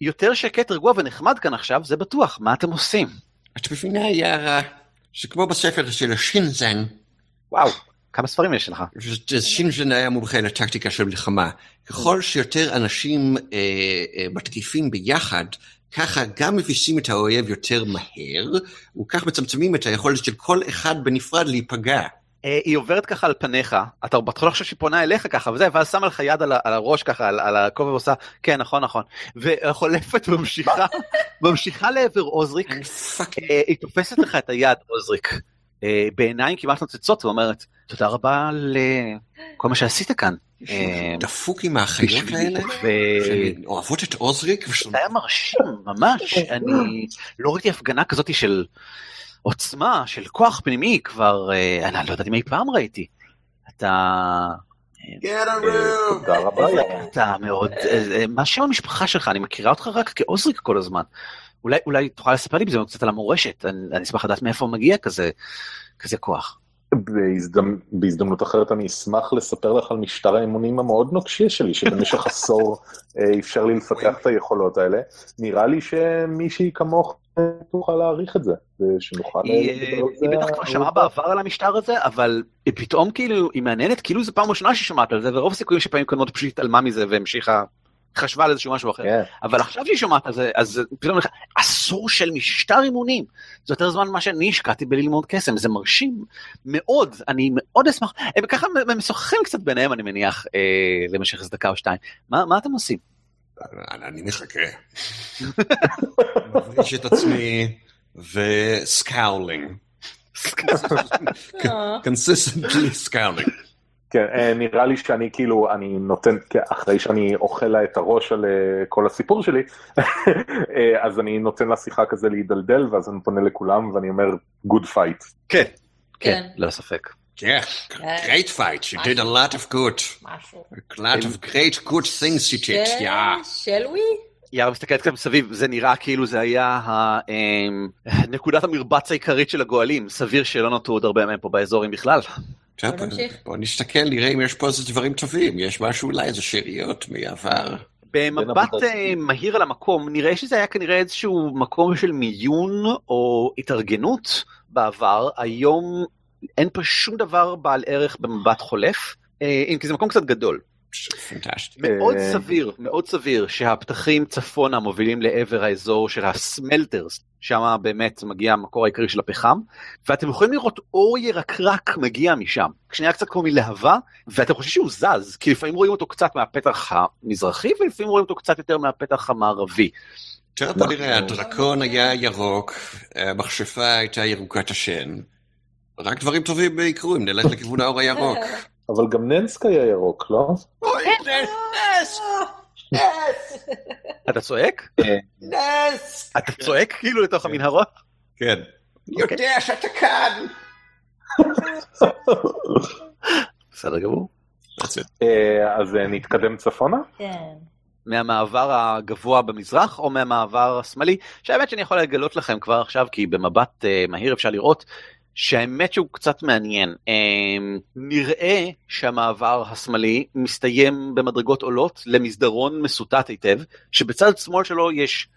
יותר שקט רגוע ונחמד כאן עכשיו זה בטוח מה אתם עושים. את מבינה, יארה, שכמו בספר של השינזן, וואו כמה ספרים יש לך. שינזן היה מומחה לטקטיקה של מלחמה. ככל שיותר אנשים אה, אה, מתקיפים ביחד, ככה גם מביסים את האויב יותר מהר, וכך מצמצמים את היכולת של כל אחד בנפרד להיפגע. אה, היא עוברת ככה על פניך אתה בהתחלה חושב שהיא פונה אליך ככה וזה ואז שמה לך יד על, על הראש ככה על, על הכובע ועושה כן נכון נכון וחולפת וממשיכה *laughs* ממשיכה לעבר עוזריק. אה, היא תופסת לך את היד עוזריק בעיניים כמעט נוצצות ואומרת, תודה רבה על אה, כל מה שעשית כאן. אה, דפוק עם האחיות בשבילי." האלה, ו- שהן אוהבות את עוזריק, זה היה מרשים, ממש. *laughs* אני לא ראיתי הפגנה כזאת של עוצמה, של כוח פנימי כבר, אה, אני לא יודעת אם אי פעם ראיתי. אתה... אה, תודה רבה. אתה מאוד... אה, אה, מה שם המשפחה שלך? אני מכירה אותך רק כאוזריק כל הזמן. אולי, אולי תוכל לספר לי בזמן קצת על המורשת, אני, אני אשמח לדעת מאיפה מגיע כזה, כזה כוח. בהזדמ... בהזדמנות אחרת אני אשמח לספר לך על משטר האמונים המאוד נוקשה שלי, שבמשך עשור *laughs* אה, אפשר לי לפתח את היכולות האלה. נראה לי שמישהי כמוך אה, תוכל להעריך את זה, ושנוכל אה, היא. היא בטח כבר שמעה בעבר על המשטר הזה, אבל פתאום כאילו, היא מעניינת, כאילו זו פעם ראשונה שהיא שומעת על זה, ורוב הסיכויים שפעמים קודמות פשוט התעלמה מזה והמשיכה, חשבה על איזשהו משהו אחר. כן. אבל עכשיו שהיא שומעת על זה, אז פתאום לך, עשור של משטר אימונים. זה יותר זמן ממה שאני השקעתי בללמוד קסם, זה מרשים מאוד, אני מאוד אשמח, הם ככה הם משוחחים קצת ביניהם אני מניח, אה, למשך איזה דקה או שתיים. מה, מה אתם עושים? אני אני מחכה. *laughs* מבריש את עצמי וסקאולינג. *laughs* consistently scowling. כן, אה, נראה לי שאני כאילו, אני נותן, אחרי שאני אוכל לה את הראש על אה, כל הסיפור שלי, *laughs* אה, אז אני נותן לשיחה כזה להידלדל, ואז אני פונה לכולם ואני אומר, good fight. כן. כן. ללא ספק. Yeah, great fight. You did a lot of good. משהו. A lot of great good things you did. Yeah. של ווי? יאר מסתכלת קצת מסביב, זה נראה כאילו זה היה נקודת המרבץ העיקרית של הגואלים, סביר שלא נותרו עוד הרבה מהם פה באזור אם בכלל. בוא נמשיך. בוא נסתכל, נראה אם יש פה איזה דברים טובים. יש משהו אולי, איזה שאריות מעבר. במבט אה, מהיר על המקום, נראה שזה היה כנראה איזשהו מקום של מיון או התארגנות בעבר, היום אין פה שום דבר בעל ערך במבט חולף, אה, אם כי זה מקום קצת גדול. פנטסטי. מאוד אה, סביר, מאוד סביר שהפתחים צפונה מובילים לעבר האזור של הסמלטרס, שם באמת מגיע המקור העיקרי של הפחם, ואתם יכולים לראות אור ירקרק מגיע משם, שנראה קצת כמו מלהבה, ואתם חושבים שהוא זז, כי לפעמים רואים אותו קצת מהפתח המזרחי, ולפעמים רואים אותו קצת יותר מהפתח המערבי. טוב, בוא נראה, הדרקון היה ירוק, המכשפה הייתה ירוקת השן. רק דברים טובים יקרו אם נלך לכיוון האור הירוק. *laughs* אבל גם ננסק היה ירוק, לא? אוי, נס! נס! אתה צועק? נס! אתה צועק כאילו לתוך המנהרות? כן. יודע שאתה כאן! בסדר גמור. אה, אז אה, נתקדם צפונה? כן. מהמעבר הגבוה במזרח או מהמעבר השמאלי, שהאמת שאני יכול לגלות לכם כבר עכשיו, כי במבט uh, מהיר אפשר לראות שהאמת שהוא קצת מעניין. Um, נראה שהמעבר השמאלי מסתיים במדרגות עולות למסדרון מסוטט היטב, שבצד שמאל שלו יש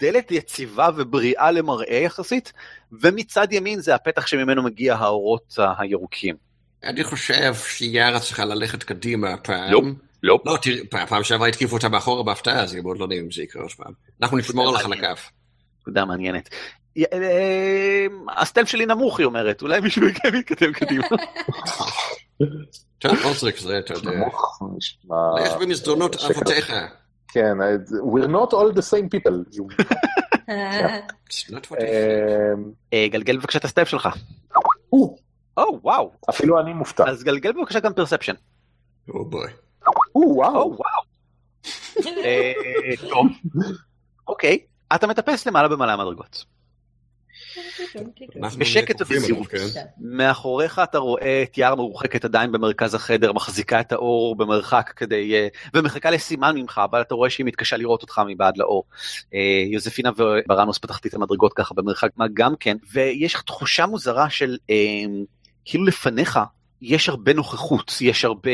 דלת יציבה ובריאה למראה יחסית, ומצד ימין זה הפתח שממנו מגיע האורות הירוקים. אני חושב שיארה צריכה ללכת קדימה הפעם. לא. לא. לא, תראי, פעם פעם שעברה התקיפו אותה מאחורה בהפתעה, אז אני מאוד לא יודע אם זה יקרה עוד פעם. אנחנו נשמור עליך על הכף. נקודה מעניינת. אה, ה stealth שלי נמוך היא אומרת, אולי מישהו מכם יתקדם קדימה. טוב, אוזריק, זה אתה יודע. נמוך, נשמע- לך במסדרונות. אבותיך. כן, we're not all the same people. Think. אה, גלגל בבקשה את ה stealth שלך. או, או וואו, אפילו אני מופתע. אז גלגל בבקשה גם perception. Oh boy. או, או וואו. וואו. אה, טוב. אוקיי, אתה מטפס למעלה במעלה המדרגות. בשקט ובזהירות. כן. מאחוריך אתה רואה את יער מרוחקת עדיין במרכז החדר, מחזיקה את האור במרחק כדי, אה, ומחכה לסימן ממך, אבל אתה רואה שהיא מתקשה לראות אותך מבעד לאור. אה, יוזפינה וברנוס בתחתית המדרגות ככה במרחק מה גם כן, ויש לך תחושה מוזרה של אה, כאילו לפניך יש הרבה נוכחות, יש הרבה...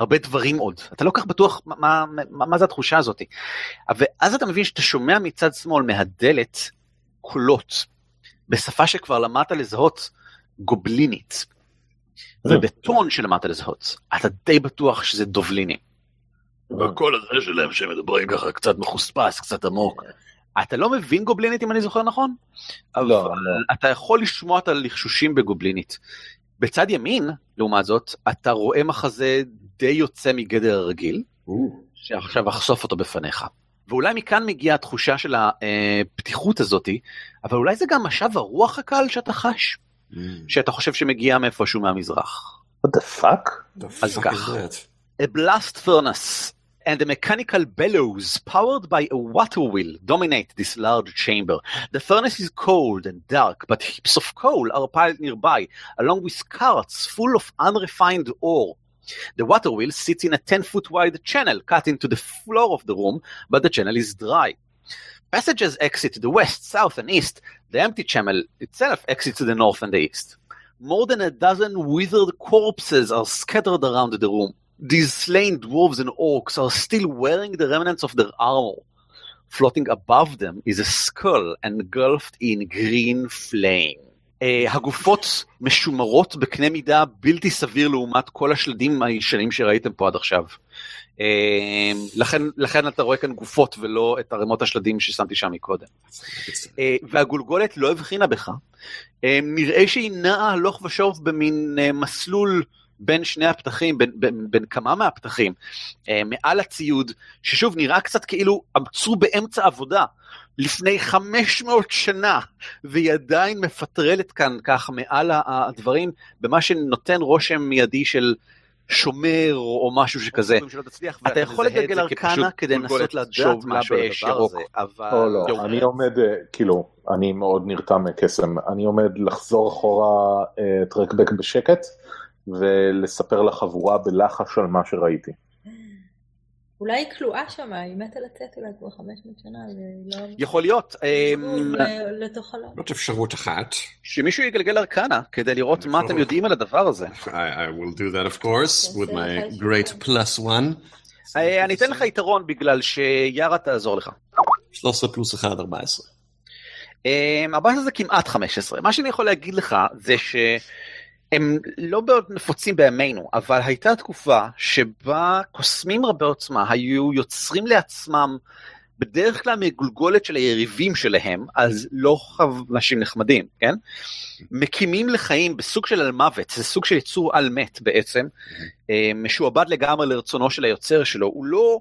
הרבה דברים עוד, אתה לא כך בטוח מה, מה, מה, מה זה התחושה הזאת. ואז אתה מבין שאתה שומע מצד שמאל מהדלת קולות בשפה שכבר למדת לזהות גובלינית, ובטון שלמדת לזהות, אתה די בטוח שזה דובלינים. והקול הזה שלהם שהם מדברים ככה קצת מחוספס, קצת עמוק. אתה לא מבין גובלינית אם אני זוכר נכון? לא, אבל אתה יכול לשמוע את הלחשושים בגובלינית. בצד ימין, לעומת זאת, אתה רואה מחזה די יוצא מגדר הרגיל, שעכשיו אחשוף אותו בפניך. ואולי מכאן מגיעה התחושה של הפתיחות הזאתי, אבל אולי זה גם משב הרוח הקל שאתה חש. שאתה חושב שמגיע מאיפשהו מהמזרח. what the fuck? אז כך. A blast furnace and a mechanical bellows powered by a water wheel dominate this large chamber. The furnace is cold and dark, but heaps of coal are piled nearby, along with carts full of unrefined ore. The water wheel sits in a 10 foot wide channel cut into the floor of the room, but the channel is dry. Passages exit to the west, south, and east. The empty channel itself exits to the north and the east. More than a dozen withered corpses are scattered around the room. These slain dwarves and orcs are still wearing the remnants of their armor. Floating above them is a skull engulfed in green flame. Uh, הגופות משומרות בקנה מידה בלתי סביר לעומת כל השלדים הישנים שראיתם פה עד עכשיו. Uh, לכן, לכן אתה רואה כאן גופות ולא את ערימות השלדים ששמתי שם מקודם. Uh, והגולגולת לא הבחינה בך. Uh, נראה שהיא נעה הלוך ושוב במין uh, מסלול בין שני הפתחים, בין, בין, בין כמה מהפתחים, uh, מעל הציוד, ששוב נראה קצת כאילו עצרו באמצע עבודה. לפני 500 שנה, והיא עדיין מפטרלת כאן ככה מעל הדברים, במה שנותן רושם מיידי של שומר או משהו שכזה. אתה יכול לגלגל ארקנה כדי לנסות לדעת מה באש ירוק, אבל... או לא, אני עומד, אה, כאילו, אני מאוד נרתע מקסם, אני עומד לחזור אחורה טרקבק בשקט, ולספר לחבורה בלחש על מה שראיתי. אולי היא כלואה שם, היא מתה לצאת אולי כבר 500 שנה, והיא לא... יכול להיות. לתוך חלום. זאת אפשרות אחת. שמישהו יגלגל ארקנה כדי לראות מה אתם יודעים על הדבר הזה. I, will do that of course with my great plus one. אה, אני אתן לך יתרון בגלל שיארה תעזור לך. 13 פלוס 1, 14. 14 זה כמעט 15. מה שאני יכול להגיד לך זה ש... הם לא מאוד נפוצים בימינו, אבל הייתה תקופה שבה קוסמים רבי עוצמה היו יוצרים לעצמם בדרך כלל מגולגולת של היריבים שלהם, אז לא אנשים נחמדים, כן? מקימים לחיים בסוג של על מוות, זה סוג של יצור על מת בעצם, משועבד לגמרי לרצונו של היוצר שלו, הוא לא...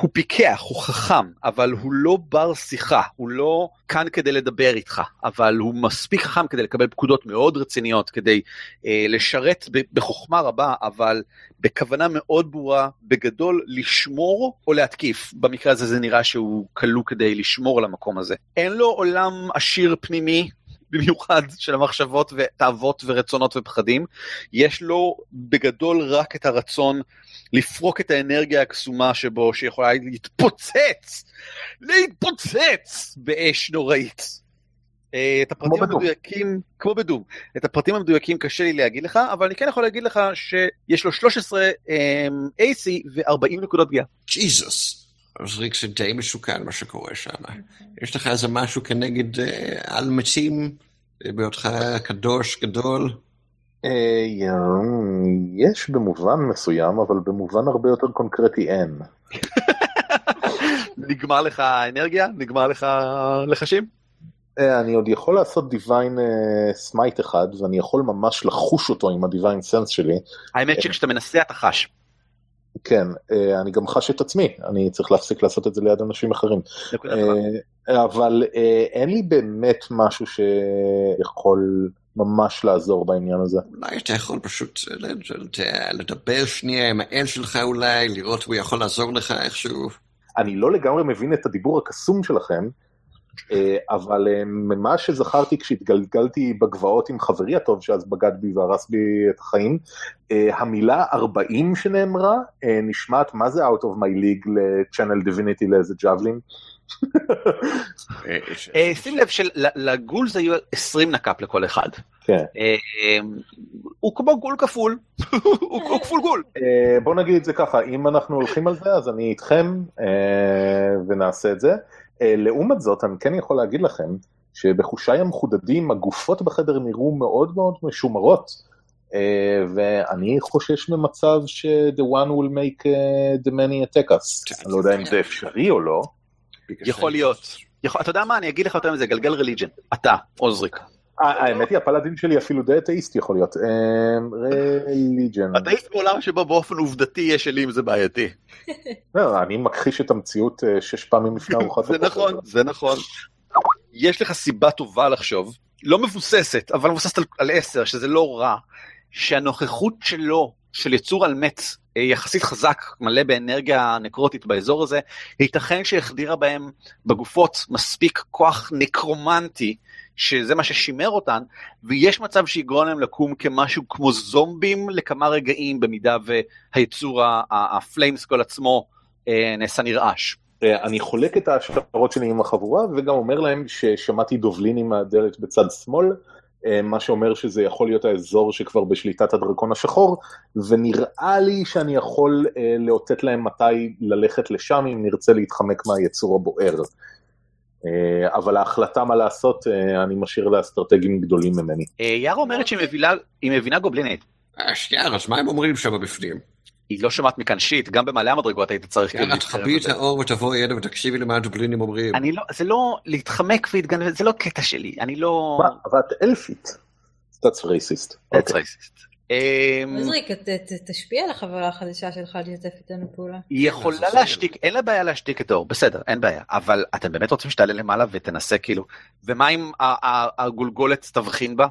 הוא פיקח, הוא חכם, אבל הוא לא בר שיחה, הוא לא כאן כדי לדבר איתך, אבל הוא מספיק חכם כדי לקבל פקודות מאוד רציניות, כדי אה, לשרת בחוכמה רבה, אבל בכוונה מאוד ברורה, בגדול לשמור או להתקיף. במקרה הזה זה נראה שהוא כלוא כדי לשמור על המקום הזה. אין לו עולם עשיר פנימי, במיוחד של המחשבות ותאוות ורצונות ופחדים, יש לו בגדול רק את הרצון לפרוק את האנרגיה הקסומה שבו, שיכולה להתפוצץ, להתפוצץ באש נוראית. אה, את הפרטים המדויקים, כמו בדום, את הפרטים המדויקים קשה לי להגיד לך, אבל אני כן יכול להגיד לך שיש לו 13 AC ו-40 נקודות פגיעה. ג'יזוס. אז ריק זה די מסוכן מה שקורה שם. יש לך איזה משהו כנגד על מתים, בהיותך קדוש גדול? יש במובן מסוים, אבל במובן הרבה יותר קונקרטי אין. *laughs* נגמר לך האנרגיה? נגמר לך לחשים? אני עוד יכול לעשות divine smite אחד, ואני יכול ממש לחוש אותו עם ה divine sense שלי. האמת שכשאתה מנסה אתה חש. כן, אני גם חש את עצמי, אני צריך להפסיק לעשות את זה ליד אנשים אחרים. אבל אין לי באמת משהו שיכול ממש לעזור בעניין הזה. אולי אתה יכול פשוט לדבר שנייה עם האל שלך אולי, לראות הוא יכול לעזור לך איכשהו. אני לא לגמרי מבין את הדיבור הקסום שלכם, אבל ממה שזכרתי כשהתגלגלתי בגבעות עם חברי הטוב שאז בגד בי והרס בי את החיים, המילה 40 שנאמרה נשמעת מה זה out of my league ל-channel divinity לאיזה ג'אבלין. *laughs* שים לב שלגולס היו 20 נק"פ לכל אחד. כן. הוא כמו גול כפול, *laughs* הוא כפול גול. בוא נגיד את זה ככה, אם אנחנו הולכים על זה אז אני איתכם ונעשה את זה. לעומת זאת אני כן יכול להגיד לכם שבחושיי המחודדים הגופות בחדר נראו מאוד מאוד משומרות. ואני חושש ממצב ש-the one will make the many attack us. אני לא יודע אם זה אפשרי או לא. יכול להיות. אתה יודע מה, אני אגיד לך יותר מזה, גלגל רליג'ן. אתה, עוזריק. האמת היא, הפלאדין שלי אפילו די אתאיסט יכול להיות. רליג'ן. אתאיסט בעולם שבו באופן עובדתי יש אלים זה בעייתי. אני מכחיש את המציאות שש פעמים לפני ארוחת זה נכון, זה נכון. יש לך סיבה טובה לחשוב לא מבוססת, אבל מבוססת על, 10, שזה לא רע, שהנוכחות שלו, של יצור על מת, אה, יחסית חזק, מלא באנרגיה נקרוטית באזור הזה, ייתכן שהחדירה בהם בגופות מספיק כוח נקרומנטי, שזה מה ששימר אותן, ויש מצב שיגרום להם לקום כמשהו כמו זומבים לכמה רגעים, במידה והיצור ה flameskull עצמו אה, נעשה נרעש. אה, אני חולק את ההשערות שלי עם החבורה וגם אומר להם ששמעתי גובלינים מהדלת בצד שמאל, אה, מה שאומר שזה יכול להיות האזור שכבר בשליטת הדרקון השחור, ונראה לי שאני יכול לאותת להם מתי ללכת לשם אם נרצה להתחמק מהיצור הבוער. אה, אבל ההחלטה מה לעשות אה, אני משאיר לאסטרטגים גדולים ממני. יארה אומרת שהיא מבינה, מבינה גובלינית. אה, שנייה, אז מה הם אומרים שם בפנים? היא לא שומעת מכאן שיט, גם במעלה המדרגות היית צריך כאילו יאללה, להתקרב תכבי את. האור ותבואי הנה ותקשיבי למה הדובלינים אומרים. אני לא, זה לא להתחמק והתגנב, זה לא קטע שלי, אני לא... מה, אבל את אלפית. That's racist. That's racist. אמ, עוזריק, ת- ת- תשפיע על החברה החדשה שלך לשתף איתנו פעולה. היא יכולה. להשתיק, אין לה בעיה להשתיק את האור, בסדר, אין בעיה, אבל אתם באמת רוצים שתעלה למעלה ותנסה כאילו, ומה אם ה- ה- הגולגולת תבחין בה?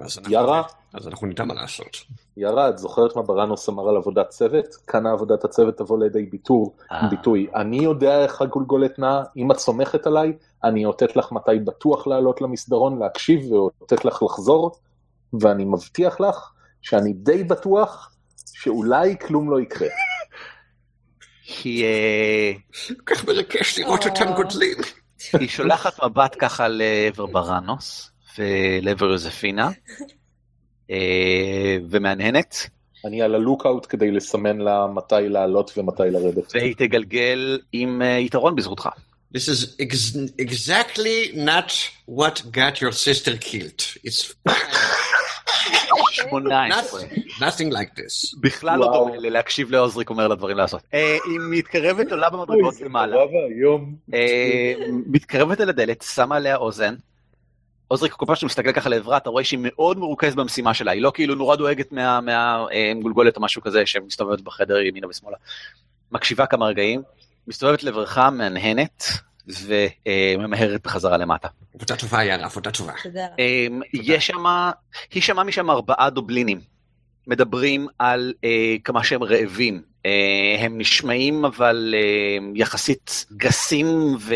אז אנחנו- יארה, אז אנחנו נדע מה לעשות. יארה, את זוכרת מה בראנוס אמר על עבודת צוות? כאן עבודת הצוות תבוא לידי ביטור, אה. ביטוי. אני יודע איך הגולגולת נעה, אם את סומכת עליי, אני אאותת לך מתי בטוח לעלות למסדרון, להקשיב ואותת לך לחזור, ואני מבטיח לך שאני די בטוח שאולי כלום לא יקרה. היא, אה, כל כך מרגש לראות אותם אה. גודלים. היא שולחת מבט ככה לעבר בראנוס ולעבר יוזפינה, אה, ומהנהנת, אני על הלוקאוט כדי לסמן לה מתי לעלות ומתי לרדת. והיא תגלגל עם יתרון בזכותך. This is ex- exactly not what got your sister killed. It's 18. nothing like this. בכלל לא. דומה לי להקשיב לעוזריק אומר לה דברים לעשות. אה, היא מתקרבת עולה במדרגות למעלה. אה, מתקרבת אל הדלת, שמה עליה אוזן. עוזריק, כל פעם שאתה מסתכל ככה לעברה, אתה רואה שהיא מאוד מרוכזת במשימה שלה, היא לא כאילו נורא דואגת מה- מהגולגולת או משהו כזה שמסתובבת בחדר ימינה ושמאלה. מקשיבה כמה רגעים, מסתובבת לעברך, מהנהנת, וממהרת בחזרה למטה. עבודה טובה, יאללה, עבודה טובה. תודה. אמ, יש שם, היא שמעה משם ארבעה דובלינים. מדברים על אה, כמה שהם רעבים. אה, הם נשמעים אבל אה, יחסית גסים ו,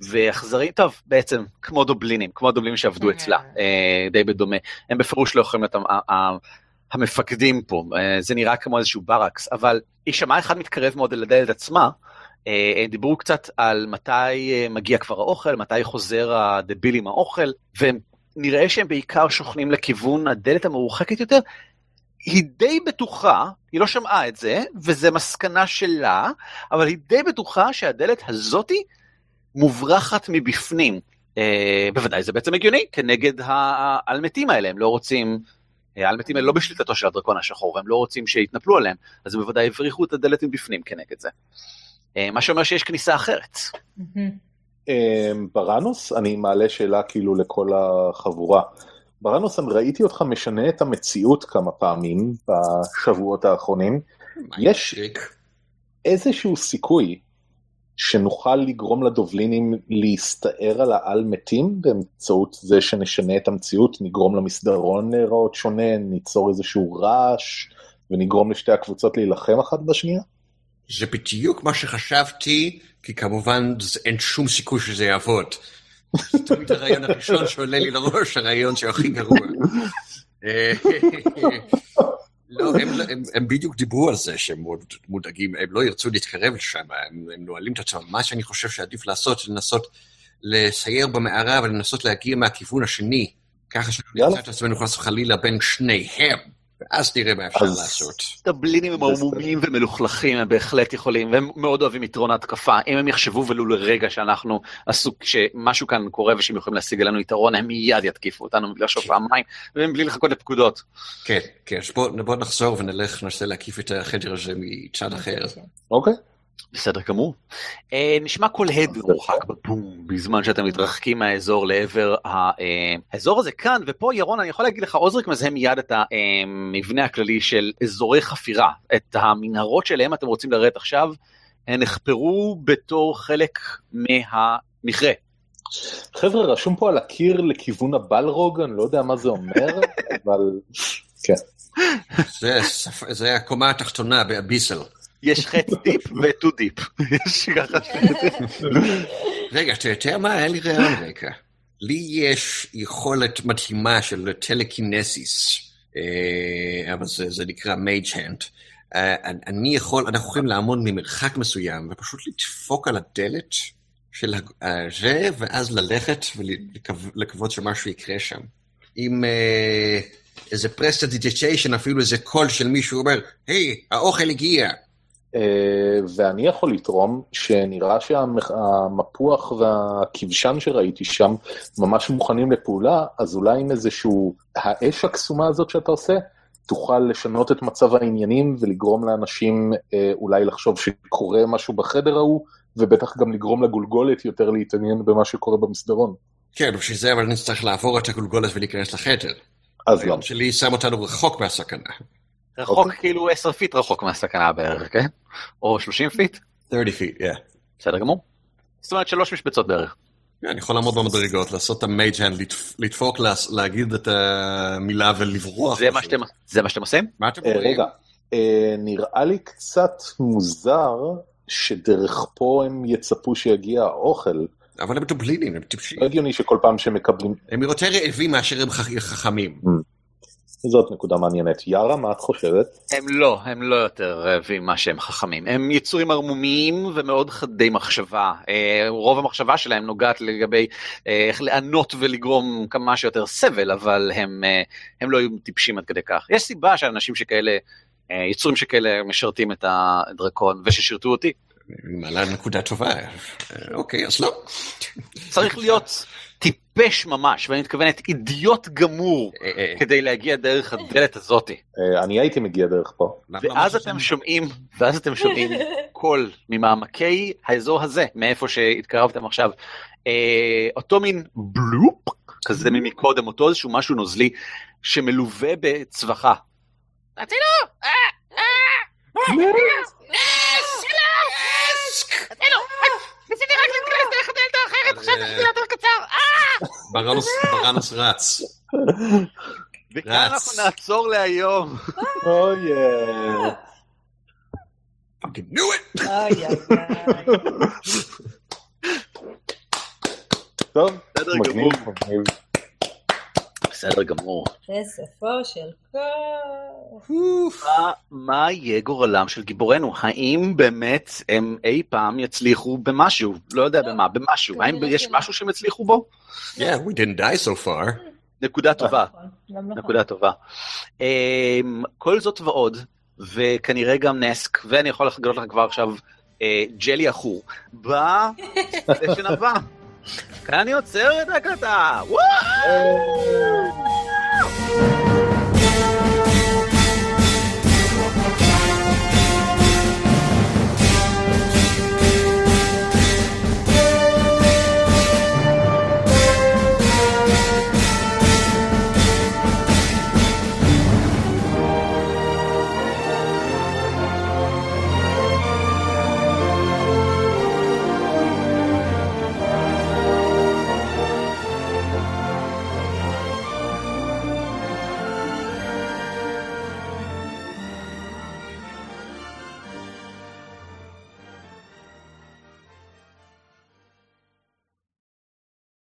ואכזריים, טוב בעצם כמו דובלינים, כמו הדובלינים שעבדו אצלה, אה, די בדומה. הם בפירוש לא יכולים להיות המפקדים פה, אה, זה נראה כמו איזשהו ברקס, אבל היא שמעה אחד מתקרב מאוד אל הדלת עצמה, דיברו קצת על מתי אה, מגיע כבר האוכל, מתי חוזר הדביל עם האוכל, ונראה שהם בעיקר שוכנים לכיוון הדלת המרוחקת יותר. היא די בטוחה, היא לא שמעה את זה, וזו מסקנה שלה, אבל היא די בטוחה שהדלת הזאתי מוברחת מבפנים. אה, בוודאי זה בעצם הגיוני, כנגד האלמתים האלה, הם לא רוצים, אה, האלמתים האלה לא בשליטתו של הדרקון השחור, והם לא רוצים שיתנפלו עליהם, אז הם בוודאי הבריחו את הדלת מבפנים כנגד זה. אה, מה שאומר שיש כניסה אחרת. אה, בראנוס, אני מעלה שאלה כאילו לכל החבורה. בראנוס, אני ראיתי אותך משנה את המציאות כמה פעמים בשבועות האחרונים. יש. איזשהו סיכוי שנוכל לגרום לדובלינים להסתער על העל מתים באמצעות זה שנשנה את המציאות, נגרום למסדרון להיראות שונה, ניצור איזשהו רעש ונגרום לשתי הקבוצות להילחם אחת בשנייה? זה בדיוק מה שחשבתי, כי כמובן אין שום סיכוי שזה יעבוד. זה תמיד הרעיון הראשון שעולה לי לראש, הרעיון שהכי גרוע. אה, *laughs* לא, הם, הם, הם בדיוק דיברו על זה שהם מודאגים, הם לא ירצו להתקרב לשם, הם, הם נועלים את עצמם. מה שאני חושב שעדיף לעשות זה לנסות לסייר במערה ולנסות להגיע מהכיוון השני, ככה שנמצא. את עצמנו חס וחלילה בין שניהם, ואז נראה מה אפשר אז- לעשות. דבלינים הם בסדר. ערמומיים ומלוכלכים, הם בהחלט יכולים, והם מאוד אוהבים יתרון התקפה. אם הם יחשבו ולו לרגע שאנחנו עסוק, שמשהו כאן קורה ושהם יכולים להשיג עלינו יתרון, הם מיד יתקיפו אותנו בגלל שוב פעמיים, והם בלי לחכות לפקודות. כן, כן, אז בואו בוא נחזור ונלך, ננסה להקיף את החדר הזה מצד אחר. אוקיי. בסדר גמור. אה, נשמע קול הד מרוחק בבום, בזמן שאתם מתרחקים מהאזור לעבר ה- אה, האזור הזה כאן, ופה ירון, אני יכול להגיד לך, עוזריק מזהה מיד את המבנה הכללי של אזורי חפירה, את המנהרות שלהם אתם רוצים לרדת עכשיו, הן נחפרו בתור חלק מהמכרה. חבר'ה, רשום פה על הקיר לכיוון הבלרוג, אני לא יודע מה זה אומר, *laughs* אבל... כן. זה זה הקומה התחתונה באביסל. יש חץ דיפ וטו דיפ. רגע, אתה יודע מה? היה לי רעיון רגע. לי יש יכולת מדהימה של טלקינסיס, אה, אבל זה, נקרא מייג' הנד. אני יכול, אנחנו יכולים לעמוד ממרחק מסוים ופשוט לדפוק על הדלת של הג- אה, ואז ללכת ולקוות שמשהו יקרה שם. עם אה, איזה prestidigitation, אפילו איזה קול של מישהו אומר, היי, האוכל הגיע. אה, ואני יכול לתרום שנראה שהמפוח והכבשן שראיתי שם ממש מוכנים לפעולה, אז אולי עם איזשהו, האש הקסומה הזאת שאתה עושה, תוכל לשנות את מצב העניינים ולגרום לאנשים אה, אולי לחשוב שקורה משהו בחדר ההוא, ובטח גם לגרום לגולגולת יותר להתעניין במה שקורה במסדרון. כן, בשביל זה אבל נצטרך לעבור את הגולגולת ולהיכנס לחדר. אז לא. שלי שם אותנו רחוק מהסכנה. רחוק כאילו 10 feet רחוק מהסכנה בערך, כן? או 30 feet? 30 feet, yeah. בסדר גמור. זאת אומרת שלוש משבצות בערך. אני יכול לעמוד במדרגות, לעשות את ה mage hand, לדפוק, להס- להגיד את המילה ולברוח. זה מה שאתם זה מה שאתם עושים? מה אתם אומרים? רגע, אה, נראה לי קצת מוזר שדרך פה הם יצפו שיגיע האוכל. אבל הם דובלינים, הם טיפשים. לא הגיוני שכל פעם שמקבלים... הם יותר רעבים מאשר הם חכמים. זאת נקודה מעניינת. יארה, מה את חושבת? הם לא, הם לא יותר רעבים מה שהם חכמים. הם יצורים ערמומיים ומאוד חדי מחשבה. אה, רוב המחשבה שלהם נוגעת לגבי אה, איך לענות ולגרום כמה שיותר סבל, אבל הם, אה, הם לא היו טיפשים עד כדי כך. יש סיבה שאנשים שכאלה, אה, יצורים שכאלה משרתים את הדרקון וששירתו אותי. מעלה נקודה טובה. אה, אוקיי, אז לא. צריך להיות טיפש ממש, ואני מתכוונת אידיוט גמור, אה, אה, כדי להגיע דרך הדלת הזאתי. אה, אני הייתי מגיע דרך פה. ואז אתם שומעים, ואז אתם שומעים קול ממעמקי האזור הזה, מאיפה שהתקרבתם עכשיו. אה, אותו מין בלופ, כזה ממקודם, אותו איזשהו משהו נוזלי, שמלווה בצווחה. אה, אה, נס! נס! הצילו! ניסיתי עכשיו זה יותר קצר. אה! ברנוס רץ. וכאן. אנחנו נעצור להיום. *laughs* אוי, fucking knew it! אוי, אוי, אוי. טוב, מגניב. מגניב. בסדר גמור. בסופו של כל... מה, מה יהיה גורלם של גיבורינו? האם באמת הם אי פעם יצליחו במשהו? לא יודע במה, במשהו. האם כנראה יש. משהו שהם יצליחו בו? Yeah, we didn't die so far. נקודה טובה, נכון, גם נכון. נקודה טובה. אמ, כל זאת ועוד, וכנראה גם נסק, ואני יכול לגלות לך כבר עכשיו, אה, ג'לי עכור, *laughs* בסשן הבא. כאן יוצר את ההקלטה! וואו!